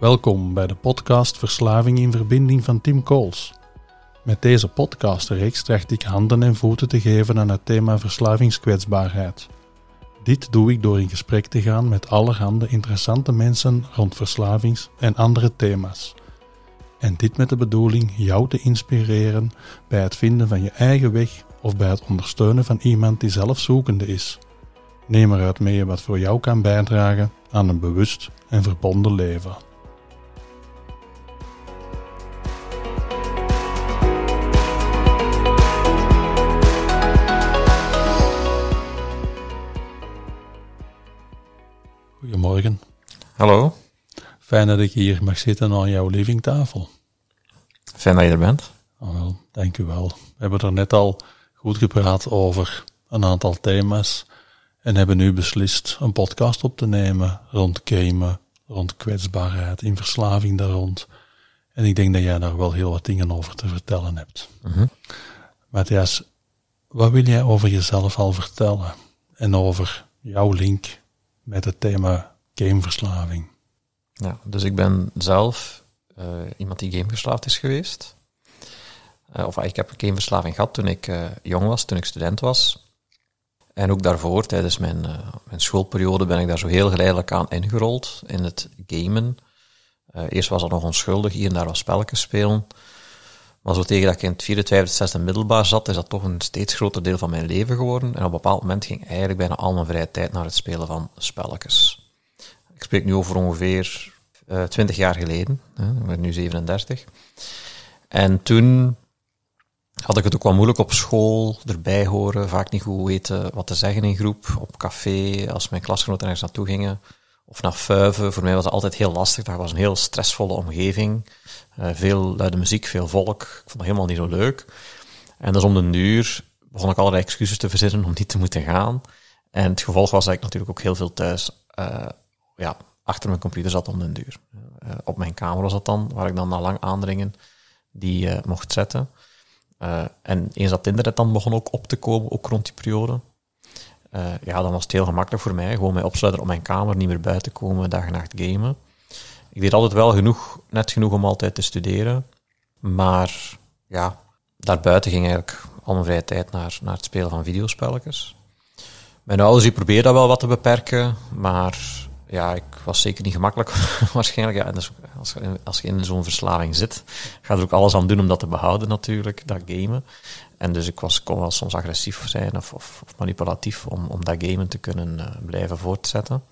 Welkom bij de podcast Verslaving in Verbinding van Tim Kools. Met deze podcastreeks tracht ik handen en voeten te geven aan het thema verslavingskwetsbaarheid. Dit doe ik door in gesprek te gaan met allerhande interessante mensen rond verslavings- en andere thema's. En dit met de bedoeling jou te inspireren bij het vinden van je eigen weg of bij het ondersteunen van iemand die zelf zoekende is. Neem eruit mee wat voor jou kan bijdragen aan een bewust en verbonden leven. Goedemorgen. Hallo, Fijn dat ik hier mag zitten aan jouw livingtafel. fijn dat je er bent. Oh, wel, dank u wel. We hebben er net al goed gepraat over een aantal thema's en hebben nu beslist een podcast op te nemen rond gamen, rond kwetsbaarheid, in verslaving daar rond. En ik denk dat jij daar wel heel wat dingen over te vertellen hebt. Mhm. Matthias, wat wil jij over jezelf al vertellen en over jouw link met het thema gameverslaving? Ja, dus ik ben zelf eh, iemand die gameverslaafd is geweest. Eh, of ik heb gameverslaving gehad toen ik eh, jong was, toen ik student was. En ook daarvoor, tijdens mijn, mijn schoolperiode, ben ik daar zo heel geleidelijk aan ingerold in het gamen. Eerst was dat nog onschuldig, hier en daar wat spelletjes spelen. Maar zo tegen dat ik in het vierde, vijfde, zesde middelbaar zat, is dat toch een steeds groter deel van mijn leven geworden. En op een bepaald moment ging eigenlijk bijna al mijn vrije tijd naar het spelen van spelletjes. Ik spreek nu over ongeveer eh 20 jaar geleden. Hè. Ik ben nu 37. En toen had ik het ook wel moeilijk op school, erbij horen, vaak niet goed weten wat te zeggen in groep, op café, als mijn klasgenoten ergens naartoe gingen, of naar fuiven. Voor mij was het altijd heel lastig, dat was een heel stressvolle omgeving. Eh, veel luide muziek, veel volk. Ik vond het helemaal niet zo leuk. En dus om de duur begon ik allerlei excuses te verzinnen om niet te moeten gaan. En het gevolg was dat ik natuurlijk ook heel veel thuis eh, ja, achter mijn computer zat om den duur. Eh, op mijn kamer was dat dan, waar ik dan na lang aandringen die mocht zetten. En eens dat internet dan begon ook op te komen, ook rond die periode, eh, ja, dan was het heel gemakkelijk voor mij. Gewoon mij opsluiten op mijn kamer, niet meer buiten komen, dag en nacht gamen. Ik deed altijd wel genoeg, net genoeg om altijd te studeren. Maar ja, daarbuiten ging eigenlijk al mijn vrije tijd naar, naar het spelen van videospelletjes. Mijn ouders die probeerden dat wel wat te beperken, maar ja, ik was zeker niet gemakkelijk waarschijnlijk. Ja, als, als je in zo'n verslaving zit, ga je er ook alles aan doen om dat te behouden natuurlijk, dat gamen. En dus ik was, kon wel soms agressief zijn of, of, manipulatief om, om dat gamen te kunnen eh, blijven voortzetten.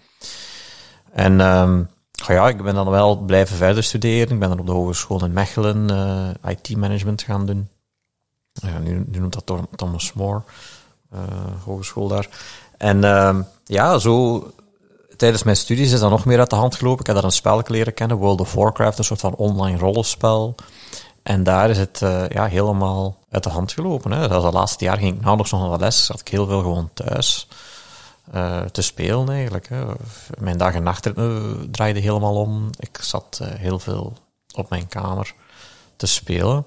En ehm, ja, ik ben dan wel blijven verder studeren. Ik ben dan op de hogeschool in Mechelen eh, IT-management gaan doen. Nu, noemt dat Thomas More, eh, hogeschool daar. En ehm, ja, zo tijdens mijn studies is dat nog meer uit de hand gelopen. Ik heb daar een spel leren kennen, World of Warcraft, een soort van online rollenspel. En daar is het eh, ja, helemaal uit de hand gelopen. Hè. Dat was het laatste jaar ging ik nauwelijks nog naar de les. Zat ik heel veel gewoon thuis eh, te spelen eigenlijk. Hè. Mijn dag- en nachtritme draaide helemaal om. Ik zat eh, heel veel op mijn kamer te spelen.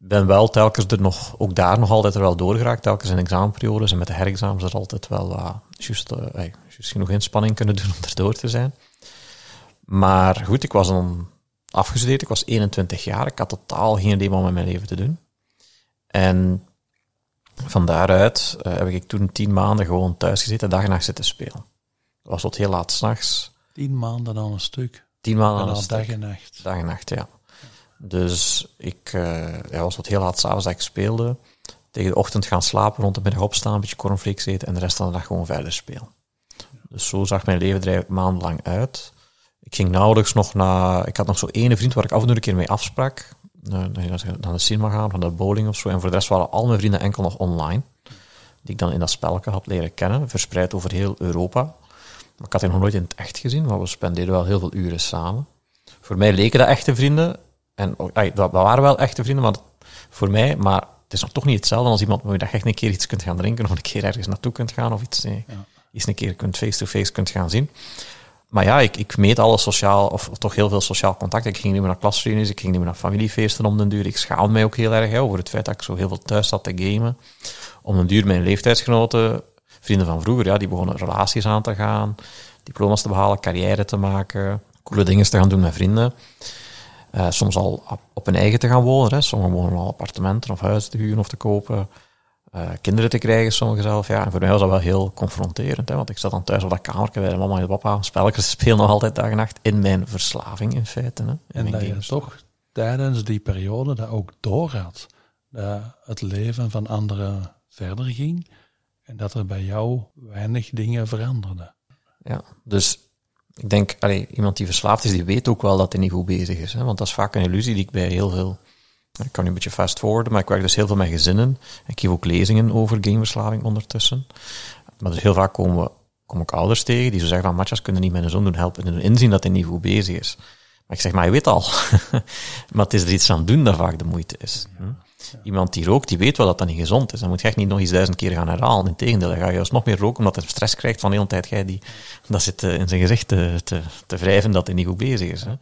Ben wel telkens er nog, ook daar nog altijd er wel doorgeraakt. Telkens in examenperiodes en met de herexamens er altijd wel juist, juist genoeg inspanning kunnen doen om erdoor te zijn. Maar goed, ik was dan afgestudeerd. Ik was 21 jaar. Ik had totaal geen idee wat met mijn leven te doen. En van daaruit eh, heb ik toen tien maanden gewoon thuis gezeten, dag en nacht zitten spelen. Dat was tot heel laat s'nachts. Tien maanden aan een stuk. Tien maanden En aan al dag en nacht. Dag en nacht, ja. Dus ik eh, ja, was tot heel laat s'avonds dat ik speelde. Tegen de ochtend gaan slapen, rond de middag opstaan, een beetje cornflakes eten en de rest van de dag gewoon verder spelen. Dus zo zag mijn leven er eigenlijk maandenlang uit. Ik ging nauwelijks nog naar... Ik had nog zo ene vriend waar ik af en toe een keer mee afsprak. Eh, Naar naar de cinema gaan, naar de bowling of zo. En voor de rest waren al mijn vrienden enkel nog online. Die ik dan in dat spelletje had leren kennen, verspreid over heel Europa. Maar ik had hen nog nooit in het echt gezien, maar we spendeerden wel heel veel uren samen. Voor mij leken dat echte vrienden. En oh, ay, dat, waren wel echte vrienden, maar voor mij. Maar het is nog toch niet hetzelfde als iemand met wie je echt een keer iets kunt gaan drinken, of een keer ergens naartoe kunt gaan, of iets, eh, iets een keer kunt face-to-face kunt gaan zien. Maar ja, ik, ik meet alles sociaal, of, toch heel veel sociaal contact. Ik ging niet meer naar klasreunies, ik ging niet meer naar familiefeesten om den duur. Ik schaam mij ook heel erg over het feit dat ik zo heel veel thuis zat te gamen. Om den duur mijn leeftijdsgenoten, vrienden van vroeger, ja, die begonnen relaties aan te gaan, diploma's te behalen, carrière te maken, coole dingen te gaan doen met vrienden. Uh, soms al op, op hun eigen te gaan wonen. Hè. Sommigen wonen al appartementen of huizen te huren of te kopen. Uh, kinderen te krijgen, sommigen zelf. Ja, en voor mij was dat wel heel confronterend. Hè, want ik zat dan thuis op dat kamertje bij de mama en papa. Spelletjes spelen nog altijd dag en nacht. In mijn verslaving, in feite. Hè, en dat je toch tijdens die periode dat ook doorgaat. Dat het leven van anderen verder ging. En dat er bij jou weinig dingen veranderden. Ja, dus ik denk, allee, iemand die verslaafd is, die weet ook wel dat hij niet goed bezig is. Hè? Want dat is vaak een illusie die ik bij heel veel... Ik kan nu een beetje fast forwarden, maar ik werk dus heel veel met gezinnen. Ik geef ook lezingen over gameverslaving ondertussen. Maar dus heel vaak komen, we, kom ik ouders tegen die zo zeggen van, matjas, kunnen niet mijn zoon doen helpen en inzien dat hij niet goed bezig is. Maar ik zeg, maar je weet al. maar het is er iets aan doen dat vaak de moeite is. Hm? Iemand die rookt, die weet wel dat dat niet gezond is. Dan moet je echt niet nog eens duizend keer gaan herhalen. Integendeel, dan ga je juist nog meer roken omdat hij stress krijgt van de hele tijd. Jij die, dat zit eh, in zijn gezicht te, te, te wrijven dat hij niet goed bezig is. Hè.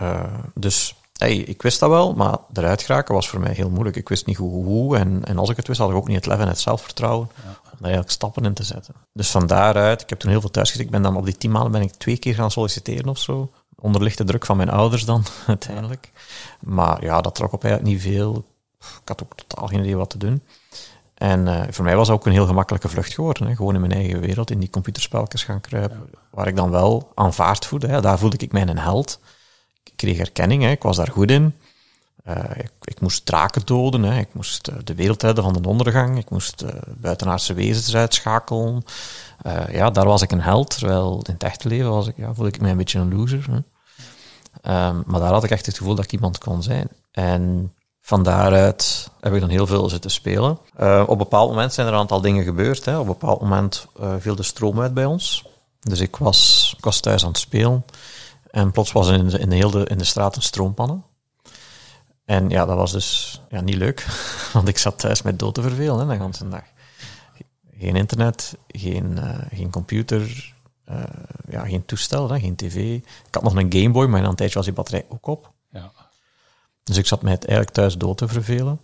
Uh, dus hey, ik wist dat wel, maar eruit geraken was voor mij heel moeilijk. Ik wist niet hoe, hoe en, en als ik het wist, had ik ook niet het lef en het zelfvertrouwen ja. om daar eigenlijk stappen in te zetten. Dus van daaruit, ik heb toen heel veel thuis gezeten. Ik ben dan op die tien maanden ben ik twee keer gaan solliciteren of zo. Onder lichte druk van mijn ouders dan, uiteindelijk. Maar ja, dat trok op eigenlijk niet veel ik had ook totaal geen idee wat te doen. En uh, voor mij was dat ook een heel gemakkelijke vlucht geworden. Hè. Gewoon in mijn eigen wereld, in die computerspelletjes gaan kruipen. Waar ik dan wel aanvaard voelde. Hè. Daar voelde ik mij een held. Kreeg erkenning, hè. ik was daar goed in. Uh, ik, ik, moest draken doden, hè. ik moest uh, de wereld redden van de ondergang, ik moest buitenaardse wezens uitschakelen. ja, daar was ik een held, terwijl in het echte leven was ik, ja, voelde ik mij een beetje een loser. Hè. Um, maar daar had ik echt het gevoel dat ik iemand kon zijn. En van daaruit heb ik dan heel veel zitten spelen. Uh, op een bepaald moment zijn er een aantal dingen gebeurd. Hè. Op een bepaald moment uh, viel de stroom uit bij ons. Dus ik was, ik was thuis aan het spelen. En plots was er in de, in de, hele, in de straat een stroompannen. En ja, dat was dus ja, niet leuk. Want ik zat thuis met dood te vervelen hè, de hele dag. Geen internet, geen, uh, geen computer, ja, geen toestel, hè, geen tv. Ik had nog een Game Boy, maar na een tijdje was die batterij ook op. Ja. Dus ik zat mij eigenlijk thuis dood te vervelen.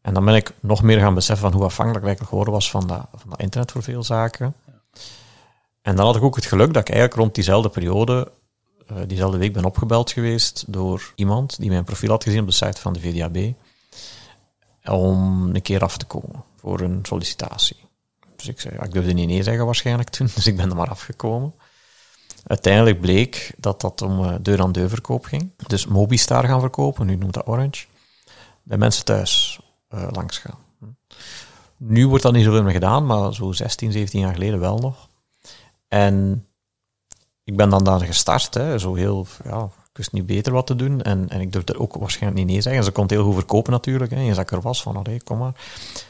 En dan ben ik nog meer gaan beseffen van hoe afhankelijk ik eigenlijk geworden was van dat, van dat internet voor veel zaken. En dan had ik ook het geluk dat ik eigenlijk rond diezelfde periode, uh, diezelfde week ben opgebeld geweest door iemand die mijn profiel had gezien op de site van de VDAB, om een keer af te komen voor een sollicitatie. Dus ik zei, ik durfde niet nee zeggen waarschijnlijk toen, dus ik ben er maar afgekomen. Uiteindelijk bleek dat dat om deur-aan-deur verkoop ging. Dus Mobistar gaan verkopen, nu noemt dat Orange. Bij mensen thuis uh, langs gaan. Nu wordt dat niet zoveel meer gedaan, maar zo 16, 17 jaar geleden wel nog. En ik ben dan daar gestart, hè, zo heel, ja, ik wist niet beter wat te doen. En, en ik durfde ook waarschijnlijk niet nee zeggen. Ze kon het heel goed verkopen natuurlijk. Hè, eens dat ik er was, van allee, kom maar.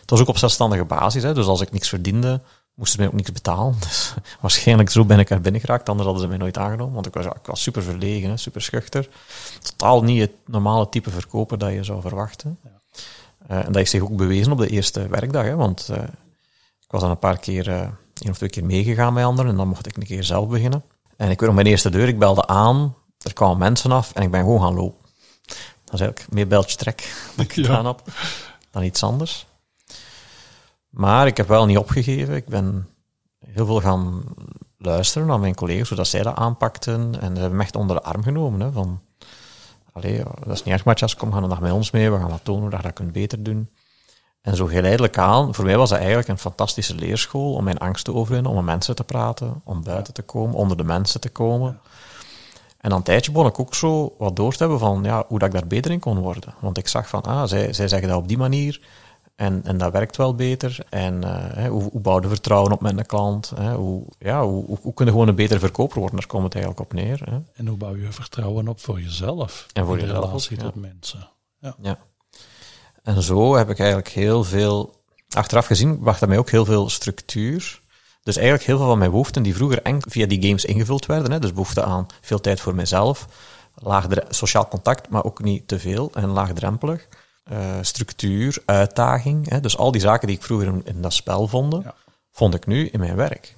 Het was ook op zelfstandige basis, hè, dus als ik niks verdiende, moesten ze mij ook niks betalen. Dus waarschijnlijk zo ben ik er binnen geraakt, anders hadden ze mij nooit aangenomen. Want ik was, ik was super verlegen, super schuchter. Totaal niet het normale type verkoper dat je zou verwachten. Ja. Uh, en dat is zich ook bewezen op de eerste werkdag. Hè, want uh, ik was dan een paar keer, uh, één of twee keer meegegaan bij anderen. En dan mocht ik een keer zelf beginnen. En ik weet nog mijn eerste deur, ik belde aan. Er kwamen mensen af en ik ben gewoon gaan lopen. Dat is eigenlijk meer beltje trek dat ik gedaan ja. heb dan iets anders. Maar ik heb wel niet opgegeven. Ik ben heel veel gaan luisteren naar mijn collega's, zodat zij dat aanpakten. En ze hebben me echt onder de arm genomen. Hè, van, allee, dat is niet erg, Matthias, kom, ga nog met ons mee. We gaan wat tonen hoe dat je dat kunt beter doen. En zo geleidelijk aan, voor mij was dat eigenlijk een fantastische leerschool om mijn angst te overwinnen, om met mensen te praten, om buiten te komen, onder de mensen te komen. En dan een tijdje begon ik ook zo wat door te hebben van ja, hoe dat ik daar beter in kon worden. Want ik zag van, ah, zij, zij zeggen dat op die manier, en, en dat werkt wel beter. En uh, hoe, hoe bouw je vertrouwen op met een klant? Hè? Hoe, ja, hoe, hoe, hoe kun je gewoon een betere verkoper worden? Daar komt het eigenlijk op neer. Hè? En hoe bouw je vertrouwen op voor jezelf? En voor jezelf. relatie tot mensen. Ja. ja. En zo heb ik eigenlijk heel veel... Achteraf gezien bracht dat mij ook heel veel structuur. Dus eigenlijk heel veel van mijn behoeften die vroeger via die games ingevuld werden. Hè? Dus behoefte aan veel tijd voor mezelf. Laag sociaal contact, maar ook niet te veel en laagdrempelig uh, structuur, uitdaging. Hè? Dus al die zaken die ik vroeger in, in dat spel vond, ja. vond ik nu in mijn werk.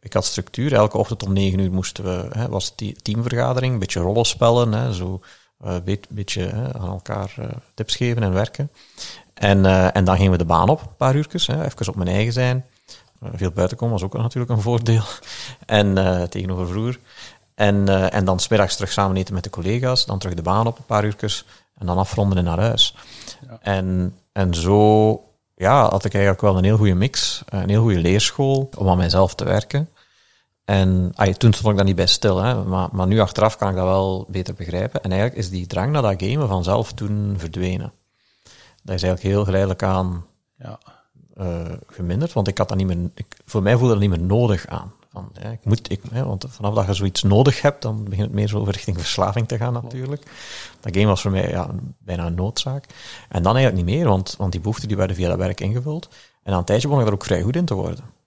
Ik had structuur. Elke ochtend om negen uur moesten we, hè, was teamvergadering, een beetje rollenspellen, hè, zo een uh, beetje, aan elkaar uh, tips geven en werken. En, uh, en dan gingen we de baan op, een paar uurtjes, hè, even op mijn eigen zijn. veel buiten komen was ook natuurlijk een voordeel. En tegenover vroeger. En, en dan smiddags terug samen eten met de collega's, dan terug de baan op een paar uurtjes en dan afronden en naar huis. Ja. En, en zo ja, had ik eigenlijk wel een heel goede mix, een heel goede leerschool om aan mijzelf te werken. En ay, toen stond ik daar niet bij stil, hè, maar, maar nu achteraf kan ik dat wel beter begrijpen. En eigenlijk is die drang naar dat gamen vanzelf toen verdwenen. Dat is eigenlijk heel geleidelijk aan ja. uh, geminderd, want ik had dat niet meer, ik, voor mij voelde dat niet meer nodig aan. Van, ja, ik moet, ik, hè, want vanaf dat je zoiets nodig hebt, dan begint het meer zo richting verslaving te gaan natuurlijk. Dat game was voor mij ja, bijna een noodzaak. En dan eigenlijk niet meer, want, want die behoeften die werden via dat werk ingevuld. En aan een tijdje begon ik daar ook vrij goed in te worden.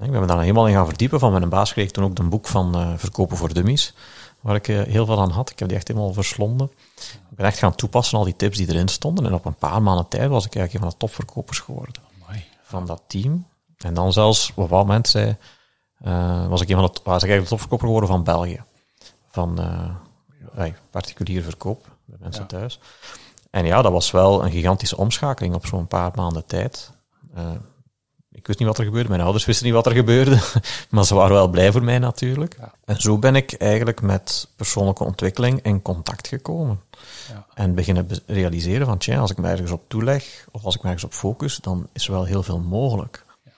Ik ben me daar helemaal in gaan verdiepen. Van mijn baas kreeg ik toen ook een boek van uh, Verkopen voor Dummies, waar ik uh, heel veel aan had. Ik heb die echt helemaal verslonden. Ik ben echt gaan toepassen, al die tips die erin stonden. En op een paar maanden tijd was ik eigenlijk een van de topverkopers geworden. Van dat team. En dan zelfs, op een moment zei, uh, was, ik een van de, was ik eigenlijk de topverkoper geworden van België. Van uh, particulier verkoop bij mensen ja. thuis. En ja, dat was wel een gigantische omschakeling op zo'n paar maanden tijd. Uh, ik wist niet wat er gebeurde, mijn ouders wisten niet wat er gebeurde, maar ze waren wel blij voor mij natuurlijk. Ja. En zo ben ik eigenlijk met persoonlijke ontwikkeling in contact gekomen. Ja. En beginnen realiseren van, tja, als ik me ergens op toeleg, of als ik me ergens op focus, dan is er wel heel veel mogelijk. Ja.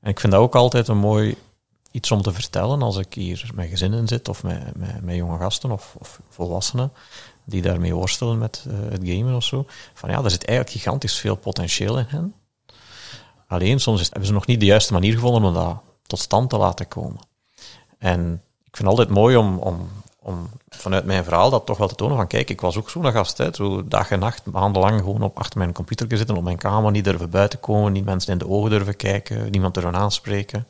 En ik vind dat ook altijd een mooi iets om te vertellen als ik hier met gezinnen zit, of met, met, met jonge gasten, of, of, volwassenen, die daarmee worstelen met uh, het gamen of zo. Van ja, er zit eigenlijk gigantisch veel potentieel in hen. Alleen soms is, hebben ze nog niet de juiste manier gevonden om dat tot stand te laten komen. En ik vind het altijd mooi om, om, om vanuit mijn verhaal dat toch wel te tonen van kijk, ik was ook zo'n gast, hè, zo dag en nacht, maandenlang gewoon op achter mijn computer zitten, op mijn kamer, niet durven buiten komen, niet mensen in de ogen durven kijken, niemand durven aanspreken.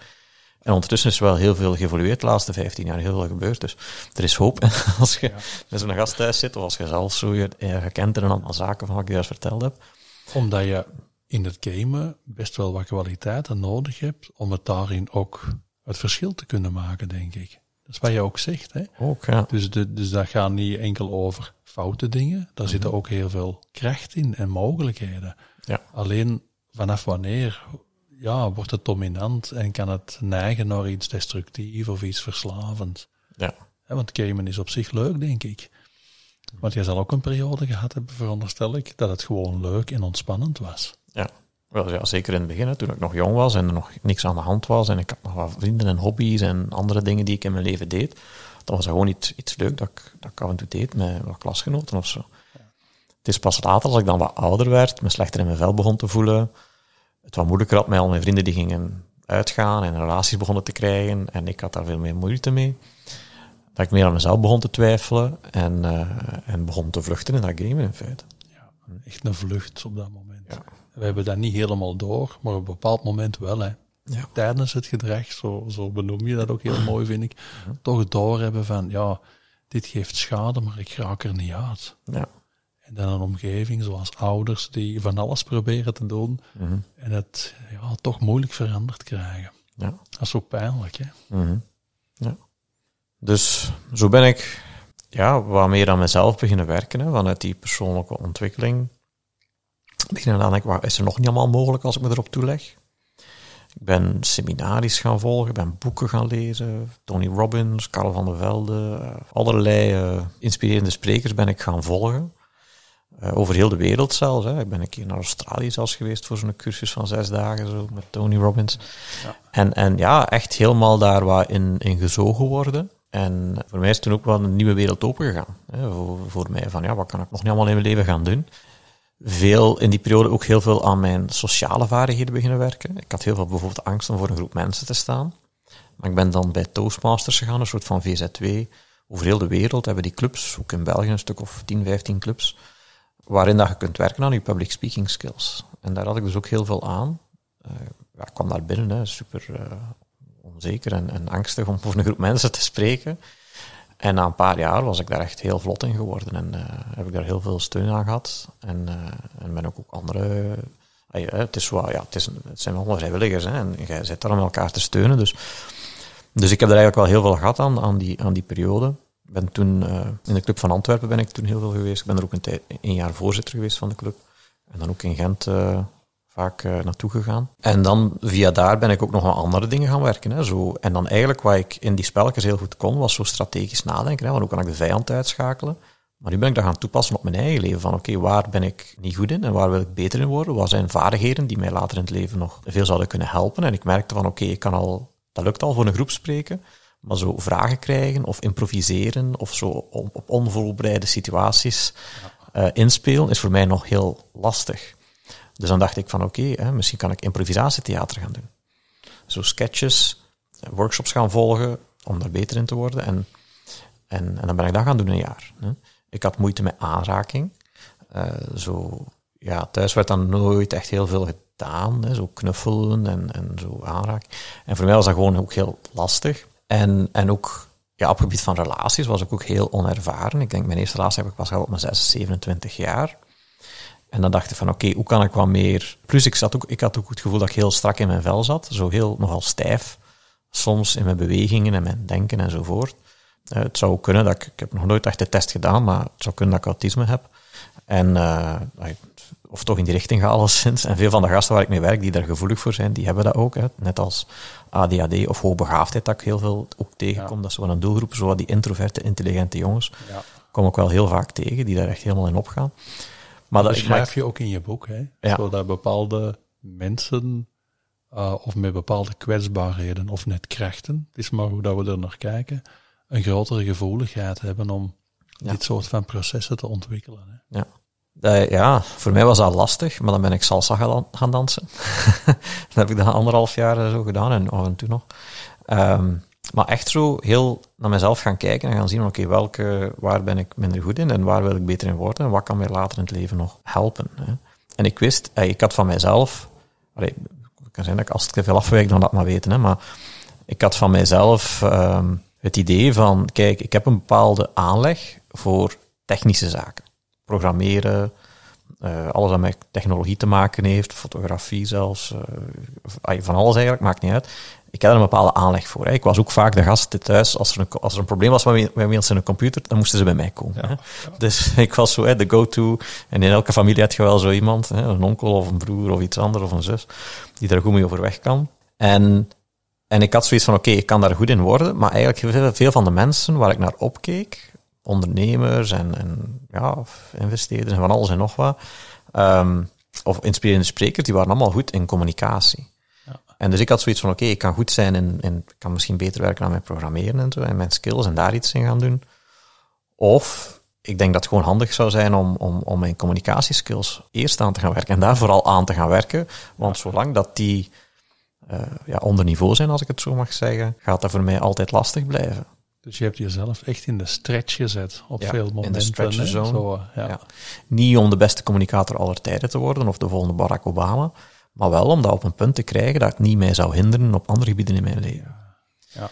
En ondertussen is er wel heel veel geëvolueerd de laatste 15 jaar, heel veel gebeurd. Dus er is hoop als je ja. met zo'n gast thuis zit, of als je zelf zo je, je gekend en een aantal zaken van wat ik juist verteld heb. Omdat je in het gamen best wel wat kwaliteiten nodig hebt om het daarin ook het verschil te kunnen maken, denk ik. Dat is wat je ook zegt, hè? Ook, ja. Dus, de, dus dat gaat niet enkel over foute dingen, daar zitten mhm. ook heel veel kracht in en mogelijkheden. Ja. Alleen vanaf wanneer ja, wordt het dominant en kan het neigen naar iets destructief of iets verslavends. Ja. want gamen is op zich leuk, denk ik. Want jij zal ook een periode gehad hebben, veronderstel ik, dat het gewoon leuk en ontspannend was. Ja, wel, ja zeker in het begin, toen ik nog jong was en er nog niks aan de hand was en ik had nog wat vrienden en hobby's en andere dingen die ik in mijn leven deed, dan was het gewoon iets, iets leuk dat ik, dat ik af en toe deed met wat klasgenoten of zo. Het is pas later, als ik dan wat ouder werd, me slechter in mijn vel begon te voelen, het wat moeilijker had met al mijn vrienden die gingen uitgaan en relaties begonnen te krijgen. En ik had daar veel meer moeite mee. Dat ik meer aan mezelf begon te twijfelen en, uh, en begon te vluchten in dat game in feite. Ja, echt een vlucht op dat moment. We hebben dat niet helemaal door, maar op een bepaald moment wel. Hè. Ja. Tijdens het gedrag, zo, zo benoem je dat ook heel mooi, vind ik. Ja. Toch doorhebben van, ja, dit geeft schade, maar ik raak er niet uit. Ja. En dan een omgeving zoals ouders die van alles proberen te doen mhm. en het ja, toch moeilijk veranderd krijgen. Ja. Dat is ook pijnlijk, hè? Mhm. Ja. Dus zo ben ik ja, wat meer aan mezelf beginnen werken, hè, vanuit die persoonlijke ontwikkeling. Beginnen dan denk ik, wat is er nog niet allemaal mogelijk als ik me erop toeleg? Ik ben seminaries gaan volgen, ben boeken gaan lezen. Tony Robbins, Karel van der Velde, uh, allerlei uh, inspirerende sprekers ben ik gaan volgen. Uh, over heel de wereld zelfs. Hè. Ik ben een keer naar Australië zelfs geweest voor zo'n cursus van zes dagen zo, met Tony Robbins. Ja. En, en ja, echt helemaal daar wat in, in gezogen worden. En voor mij is toen ook wel een nieuwe wereld opengegaan. Hè. Voor, voor mij van, ja, wat kan ik nog niet allemaal in mijn leven gaan doen? Veel, in die periode ook heel veel aan mijn sociale vaardigheden beginnen werken. Ik had heel veel bijvoorbeeld angst om voor een groep mensen te staan. Maar ik ben dan bij Toastmasters gegaan, een soort van VZ2. Over heel de wereld hebben die clubs, ook in België een stuk of 10, 15 clubs waarin dat je kunt werken aan je public speaking skills. En daar had ik dus ook heel veel aan. Ja, ik kwam daar binnen, hè, super uh, onzeker en, en, angstig om voor een groep mensen te spreken. En na een paar jaar was ik daar echt heel vlot in geworden en uh, heb ik daar heel veel steun aan gehad. En, en ben ook, ook andere... het, is wel, ja, het, is, het zijn allemaal vrijwilligers hè, en jij zit daar om elkaar te steunen. Dus, dus ik heb er eigenlijk wel heel veel gehad aan, aan, die, aan die periode ben toen in de Club van Antwerpen ben ik toen heel veel geweest. Ik ben er ook een, tijd, een jaar voorzitter geweest van de club. En dan ook in Gent vaak uh, naartoe gegaan. En dan via daar ben ik ook nog aan andere dingen gaan werken. Hè, zo. En dan eigenlijk wat ik in die spelletjes heel goed kon, was zo strategisch nadenken. Hè, want hoe kan ik de vijand uitschakelen? Maar nu ben ik dat gaan toepassen op mijn eigen leven. Van oké, waar ben ik niet goed in en waar wil ik beter in worden? Wat zijn vaardigheden die mij later in het leven nog veel zouden kunnen helpen? En ik merkte van oké, ik kan al, dat lukt al voor een groep spreken. Maar zo vragen krijgen of improviseren of zo op, onvoorbereide situaties uh, inspelen is voor mij nog heel lastig. Dus dan dacht ik van oké, misschien kan ik improvisatietheater gaan doen. Zo sketches, workshops gaan volgen om daar beter in te worden. En, en, en dan ben ik dat gaan doen een jaar. Hè. Ik had moeite met aanraking. Uh, zo, ja, thuis werd dan nooit echt heel veel gedaan. Hè, zo knuffelen en, en zo aanraken. En voor mij was dat gewoon ook heel lastig. En, en ook ja, op gebied van relaties was ik ook heel onervaren. Ik denk, mijn eerste relatie heb ik pas al op mijn 6, 27 jaar. En dan dacht ik van, oké, hoe kan ik wat meer... Plus, ik, zat ook, ik had ook het gevoel dat ik heel strak in mijn vel zat. Zo heel, nogal stijf. Soms in mijn bewegingen en mijn denken enzovoort. Uh, het zou kunnen dat ik... Ik heb nog nooit echt de test gedaan, maar het zou kunnen dat ik autisme heb. En... Uh, of toch in die richting ga, alleszins. En veel van de gasten waar ik mee werk, die daar gevoelig voor zijn, die hebben dat ook. Hè. Net als ADHD of hoogbegaafdheid, dat ik heel veel ook tegenkom. Dat is zo'n doelgroep, zo die introverte, intelligente jongens. Ja. Kom ik wel heel vaak tegen, die daar echt helemaal in opgaan. Maar dat schrijf je ook in je boek, hè? Ja. Zodat bepaalde mensen, uh, of met bepaalde kwetsbaarheden of net krachten, het is maar hoe dat we er nog kijken, een grotere gevoeligheid hebben om dit soort van processen te ontwikkelen. Hè? Ja. Uh, ja, voor mij was dat lastig, maar dan ben ik salsa gaan, dansen. dat heb ik dan anderhalf jaar zo gedaan en af en toe nog. Um, maar echt zo heel naar mezelf gaan kijken en gaan zien, oké, welke, waar ben ik minder goed in en waar wil ik beter in worden en wat kan mij later in het leven nog helpen. Hè? En ik wist, eh, ik had van mijzelf, het kan zijn dat ik als ik te veel afwijk, dan dat maar weten, hè, maar ik had van mijzelf um, het idee van, kijk, ik heb een bepaalde aanleg voor technische zaken programmeren, uh, alles wat met technologie te maken heeft, fotografie zelfs, uh, van alles eigenlijk, maakt niet uit. Ik had er een bepaalde aanleg voor. Hè. Ik was ook vaak de gast thuis. Als er een, als er een probleem was met, met mensen in een computer, dan moesten ze bij mij komen. Hè. Dus ik was zo hè, de go-to. En in elke familie had je wel zo iemand, hè, een onkel of een broer of iets anders of een zus, die daar goed mee overweg kan. En, en ik had zoiets van, oké, ik kan daar goed in worden, maar eigenlijk veel van de mensen waar ik naar opkeek, ondernemers en, en ja, investeerders en van alles en nog wat. Um, of inspirerende sprekers, die waren allemaal goed in communicatie. Ja. En dus ik had zoiets van, oké, ik kan goed zijn en, en ik kan misschien beter werken aan mijn programmeren en zo, en mijn skills en daar iets in gaan doen. Of ik denk dat het gewoon handig zou zijn om, om, om mijn communicatieskills eerst aan te gaan werken en daar vooral aan te gaan werken. Want zolang dat die uh, ja, onder niveau zijn, als ik het zo mag zeggen, gaat dat voor mij altijd lastig blijven. Dus je hebt jezelf echt in de stretch gezet op veel momenten. In de stretch zone. Zo, ja. ja. Niet om de beste communicator aller tijden te worden of de volgende Barack Obama, maar wel om dat op een punt te krijgen dat ik niet mij zou hinderen op andere gebieden in mijn leven. Ja.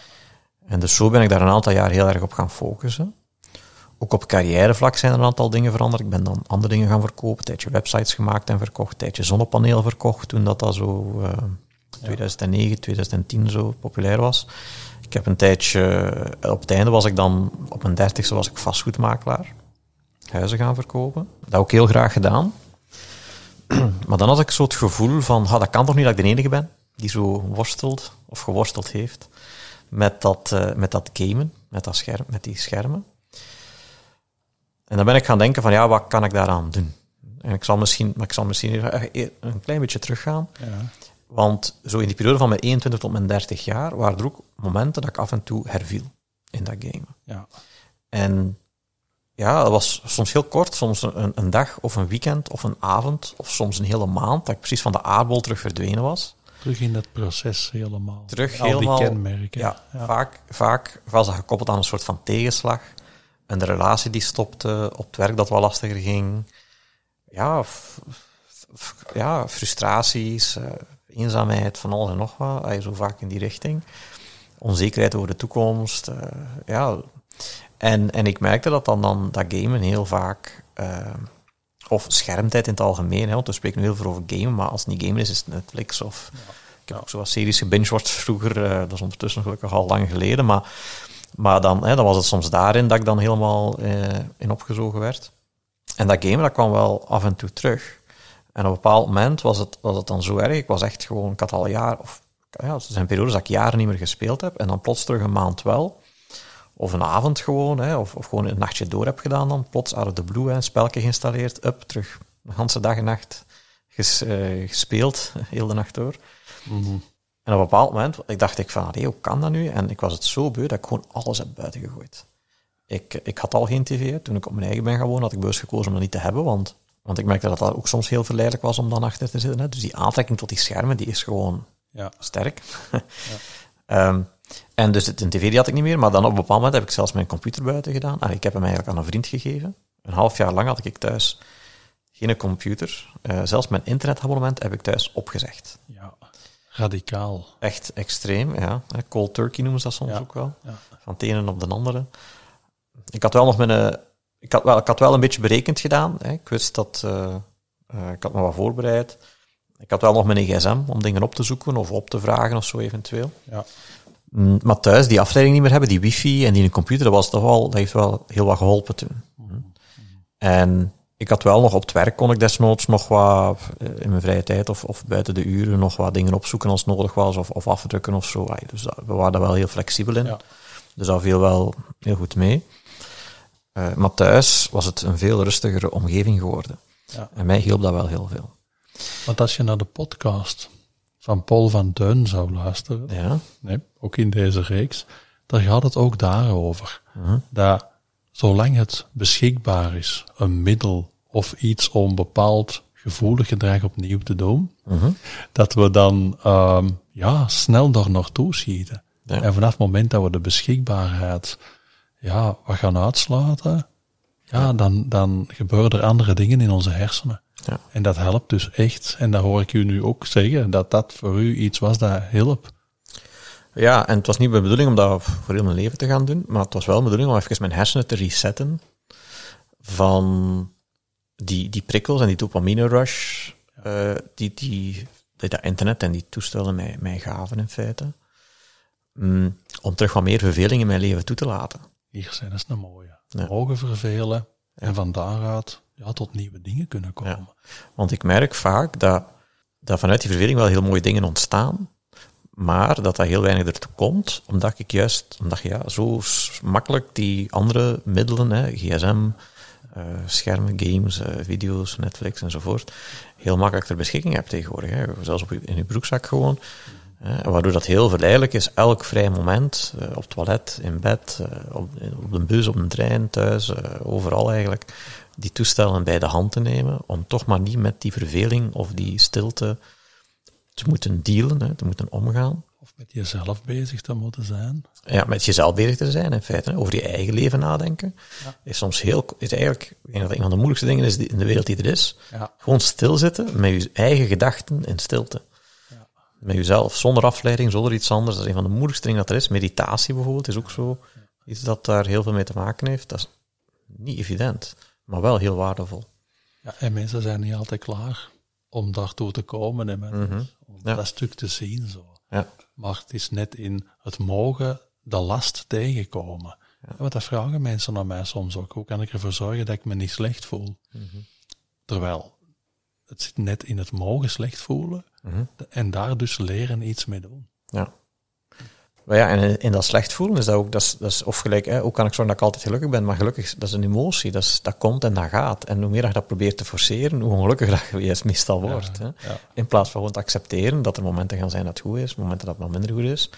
En dus zo ben ik daar een aantal jaar heel erg op gaan focussen. Ook op carrièrevlak zijn er een aantal dingen veranderd. Ik ben dan andere dingen gaan verkopen, een tijdje websites gemaakt en verkocht, een tijdje zonnepaneel verkocht toen dat al zo uh, 2009, 2010 zo populair was. Ik heb een tijdje, op het einde was ik dan, op mijn dertigste was ik vastgoedmakelaar. Huizen gaan verkopen. Dat ook heel graag gedaan. maar dan had ik zo het gevoel van, ha, dat kan toch niet dat ik de enige ben die zo worstelt, of geworsteld heeft, met dat, uh, met dat gamen, met, dat scherm, met die schermen. En dan ben ik gaan denken van, ja, wat kan ik daaraan doen? En ik zal misschien, maar ik zal misschien een klein beetje teruggaan. Ja. Want zo in die periode van mijn 21 tot mijn 30 jaar waren er ook momenten dat ik af en toe herviel in dat game. Ja. En ja, dat was soms heel kort, soms een, een, dag of een weekend of een avond of soms een hele maand dat ik precies van de aardbol terug verdwenen was. Terug in dat proces helemaal. Terug Al helemaal. die kenmerken. Ja, Vaak, vaak was dat gekoppeld aan een soort van tegenslag. Een relatie die stopte, op het werk dat wel lastiger ging. Ja, ja frustraties, uh, eenzaamheid, van alles en nog wat. je zo vaak in die richting. Onzekerheid over de toekomst. Uh, ja. En, en ik merkte dat dan, dan dat gamen heel vaak... Uh, of schermtijd in het algemeen, hè, want we spreken nu heel veel over gamen, maar als het niet gamen is, is het Netflix of... Ik heb ook zo wat series gebingewatcht vroeger, uh, dat is ondertussen gelukkig al lang geleden, maar, maar dan, hè, dan was het soms daarin dat ik dan helemaal in opgezogen werd. En dat gamen, dat kwam wel af en toe terug. En op een bepaald moment was het, was het dan zo erg. Ik was echt gewoon, ik had al jaar, of ja, er zijn periodes dat ik jaren niet meer gespeeld heb. En dan plots terug een maand wel. Of een avond gewoon, hè, of, of gewoon een nachtje door heb gedaan dan. Plots out of the blue, hè, een spelje geïnstalleerd, up, terug de hele dag en nacht ges, eh, gespeeld, heel de nacht door. En op een bepaald moment ik dacht ik van, allee, hoe kan dat nu? En ik was het zo beu dat ik gewoon alles heb buiten gegooid. Ik, ik had al geen tv. Toen ik op mijn eigen ben gewoon, had ik bewust gekozen om dat niet te hebben, want, want ik merkte dat dat ook soms heel verleidelijk was om dan achter te zitten. Hè. Dus die aantrekking tot die schermen, die is gewoon Ja. sterk. Ehm, en dus de tv die had ik niet meer, maar dan op een bepaald moment heb ik zelfs mijn computer buiten gedaan. Ah, ik heb hem eigenlijk aan een vriend gegeven. Een half jaar lang had ik thuis geen computer. Eh, zelfs mijn internetabonnement heb ik thuis opgezegd. ja. Radicaal. Echt extreem, ja. Eh, Cold turkey noemen ze dat soms Ja. ook wel. Ja. Van het ene op de andere. Ik had wel nog mijn... Ik had wel, ik had wel een beetje berekend gedaan. Hè. Ik wist dat... eh, eh, ik had me wat voorbereid. Ik had wel nog mijn gsm om dingen op te zoeken of op te vragen of zo eventueel. Ja. Mm, Maar thuis die afleiding niet meer hebben, die wifi en die een computer, dat, was toch wel, dat heeft wel heel wat geholpen toen. En ik had wel nog op het werk, kon ik desnoods nog wat eh, in mijn vrije tijd of, of buiten de uren nog wat dingen opzoeken als nodig was of, of afdrukken of zo. Dus dat- we waren daar wel heel flexibel in. Ja. Dus dat viel wel heel goed mee. Eh, maar thuis was het een veel rustigere omgeving geworden. Ja. En mij hielp dat wel heel veel. Want als je naar de podcast van Paul van Duin zou luisteren, Ja, nee, ook in deze reeks, daar gaat het ook daarover. Mhm. Dat zolang het beschikbaar is, een middel of iets om bepaald gevoelig gedrag opnieuw te doen, Mhm. dat we dan ehm, ja, snel daar naartoe schieten. Ja. En vanaf het moment dat we de beschikbaarheid ja, wat gaan uitsluiten, ja, dan, dan gebeuren er andere dingen in onze hersenen. Ja. En dat helpt dus echt. En dat hoor ik u nu ook zeggen, dat dat voor u iets was dat hielp. Ja, en het was niet mijn bedoeling om dat voor heel mijn leven te gaan doen, maar het was wel mijn bedoeling om even mijn hersenen te resetten van die, die prikkels en die dopamine rush eh, die, die, die dat internet en die toestellen mij, mij gaven in feite. Mm, om terug wat meer verveling in mijn leven toe te laten. Hier zijn dat is een mooie. Ja. Mogen vervelen en van daaruit ja, tot nieuwe dingen kunnen komen. Want ik merk vaak dat, dat vanuit die verveling wel heel mooie dingen ontstaan, maar dat dat heel weinig ertoe komt, omdat ik juist, omdat je ja, zo makkelijk die andere middelen, hè, gsm, eh, schermen, games, eh, video's, Netflix enzovoort, heel makkelijk ter beschikking hebt tegenwoordig. Hè. Zelfs op je, in je broekzak gewoon. Waardoor dat heel verleidelijk is, elk vrij moment, eh, op het toilet, in bed, eh, op, op de bus, op de trein, thuis, eh, overal eigenlijk, die toestellen bij de hand te nemen, om toch maar niet met die verveling of die stilte te moeten dealen, hè, te moeten omgaan. Of met jezelf bezig te moeten zijn. Ja, met jezelf bezig te zijn, in feite. hè. Over je eigen leven nadenken. Is soms heel, is eigenlijk, een van de moeilijkste dingen is die- in de wereld die er is. Ja. Gewoon stilzitten met je eigen gedachten in stilte. Met jezelf, zonder afleiding, zonder iets anders. Dat is een van de moeilijkste dingen dat er is. Meditatie bijvoorbeeld is ook zo iets dat daar heel veel mee te maken heeft. Dat is niet evident, maar wel heel waardevol. Ja, en mensen zijn niet altijd klaar om daartoe te komen en Mhm. om Ja. dat stuk te zien. Zo. Ja. Maar het is net in het mogen de last tegenkomen. Want dat vragen mensen aan mij soms ook. Hoe kan ik ervoor zorgen dat ik me niet slecht voel? Mhm. Terwijl het zit net in het mogen slecht voelen Mhm. en daar dus leren iets mee doen. Ja. Maar ja, en in, dat slecht voelen is dat ook, dat is, dat is of gelijk, hè, hoe kan ik zorgen dat ik altijd gelukkig ben? Maar gelukkig, dat is een emotie, dat, is, dat komt en dat gaat. En hoe meer je dat probeert te forceren, hoe ongelukkiger dat je juist meestal wordt. Hè. Ja. In plaats van gewoon te accepteren dat er momenten gaan zijn dat het goed is, momenten dat het wat minder goed is.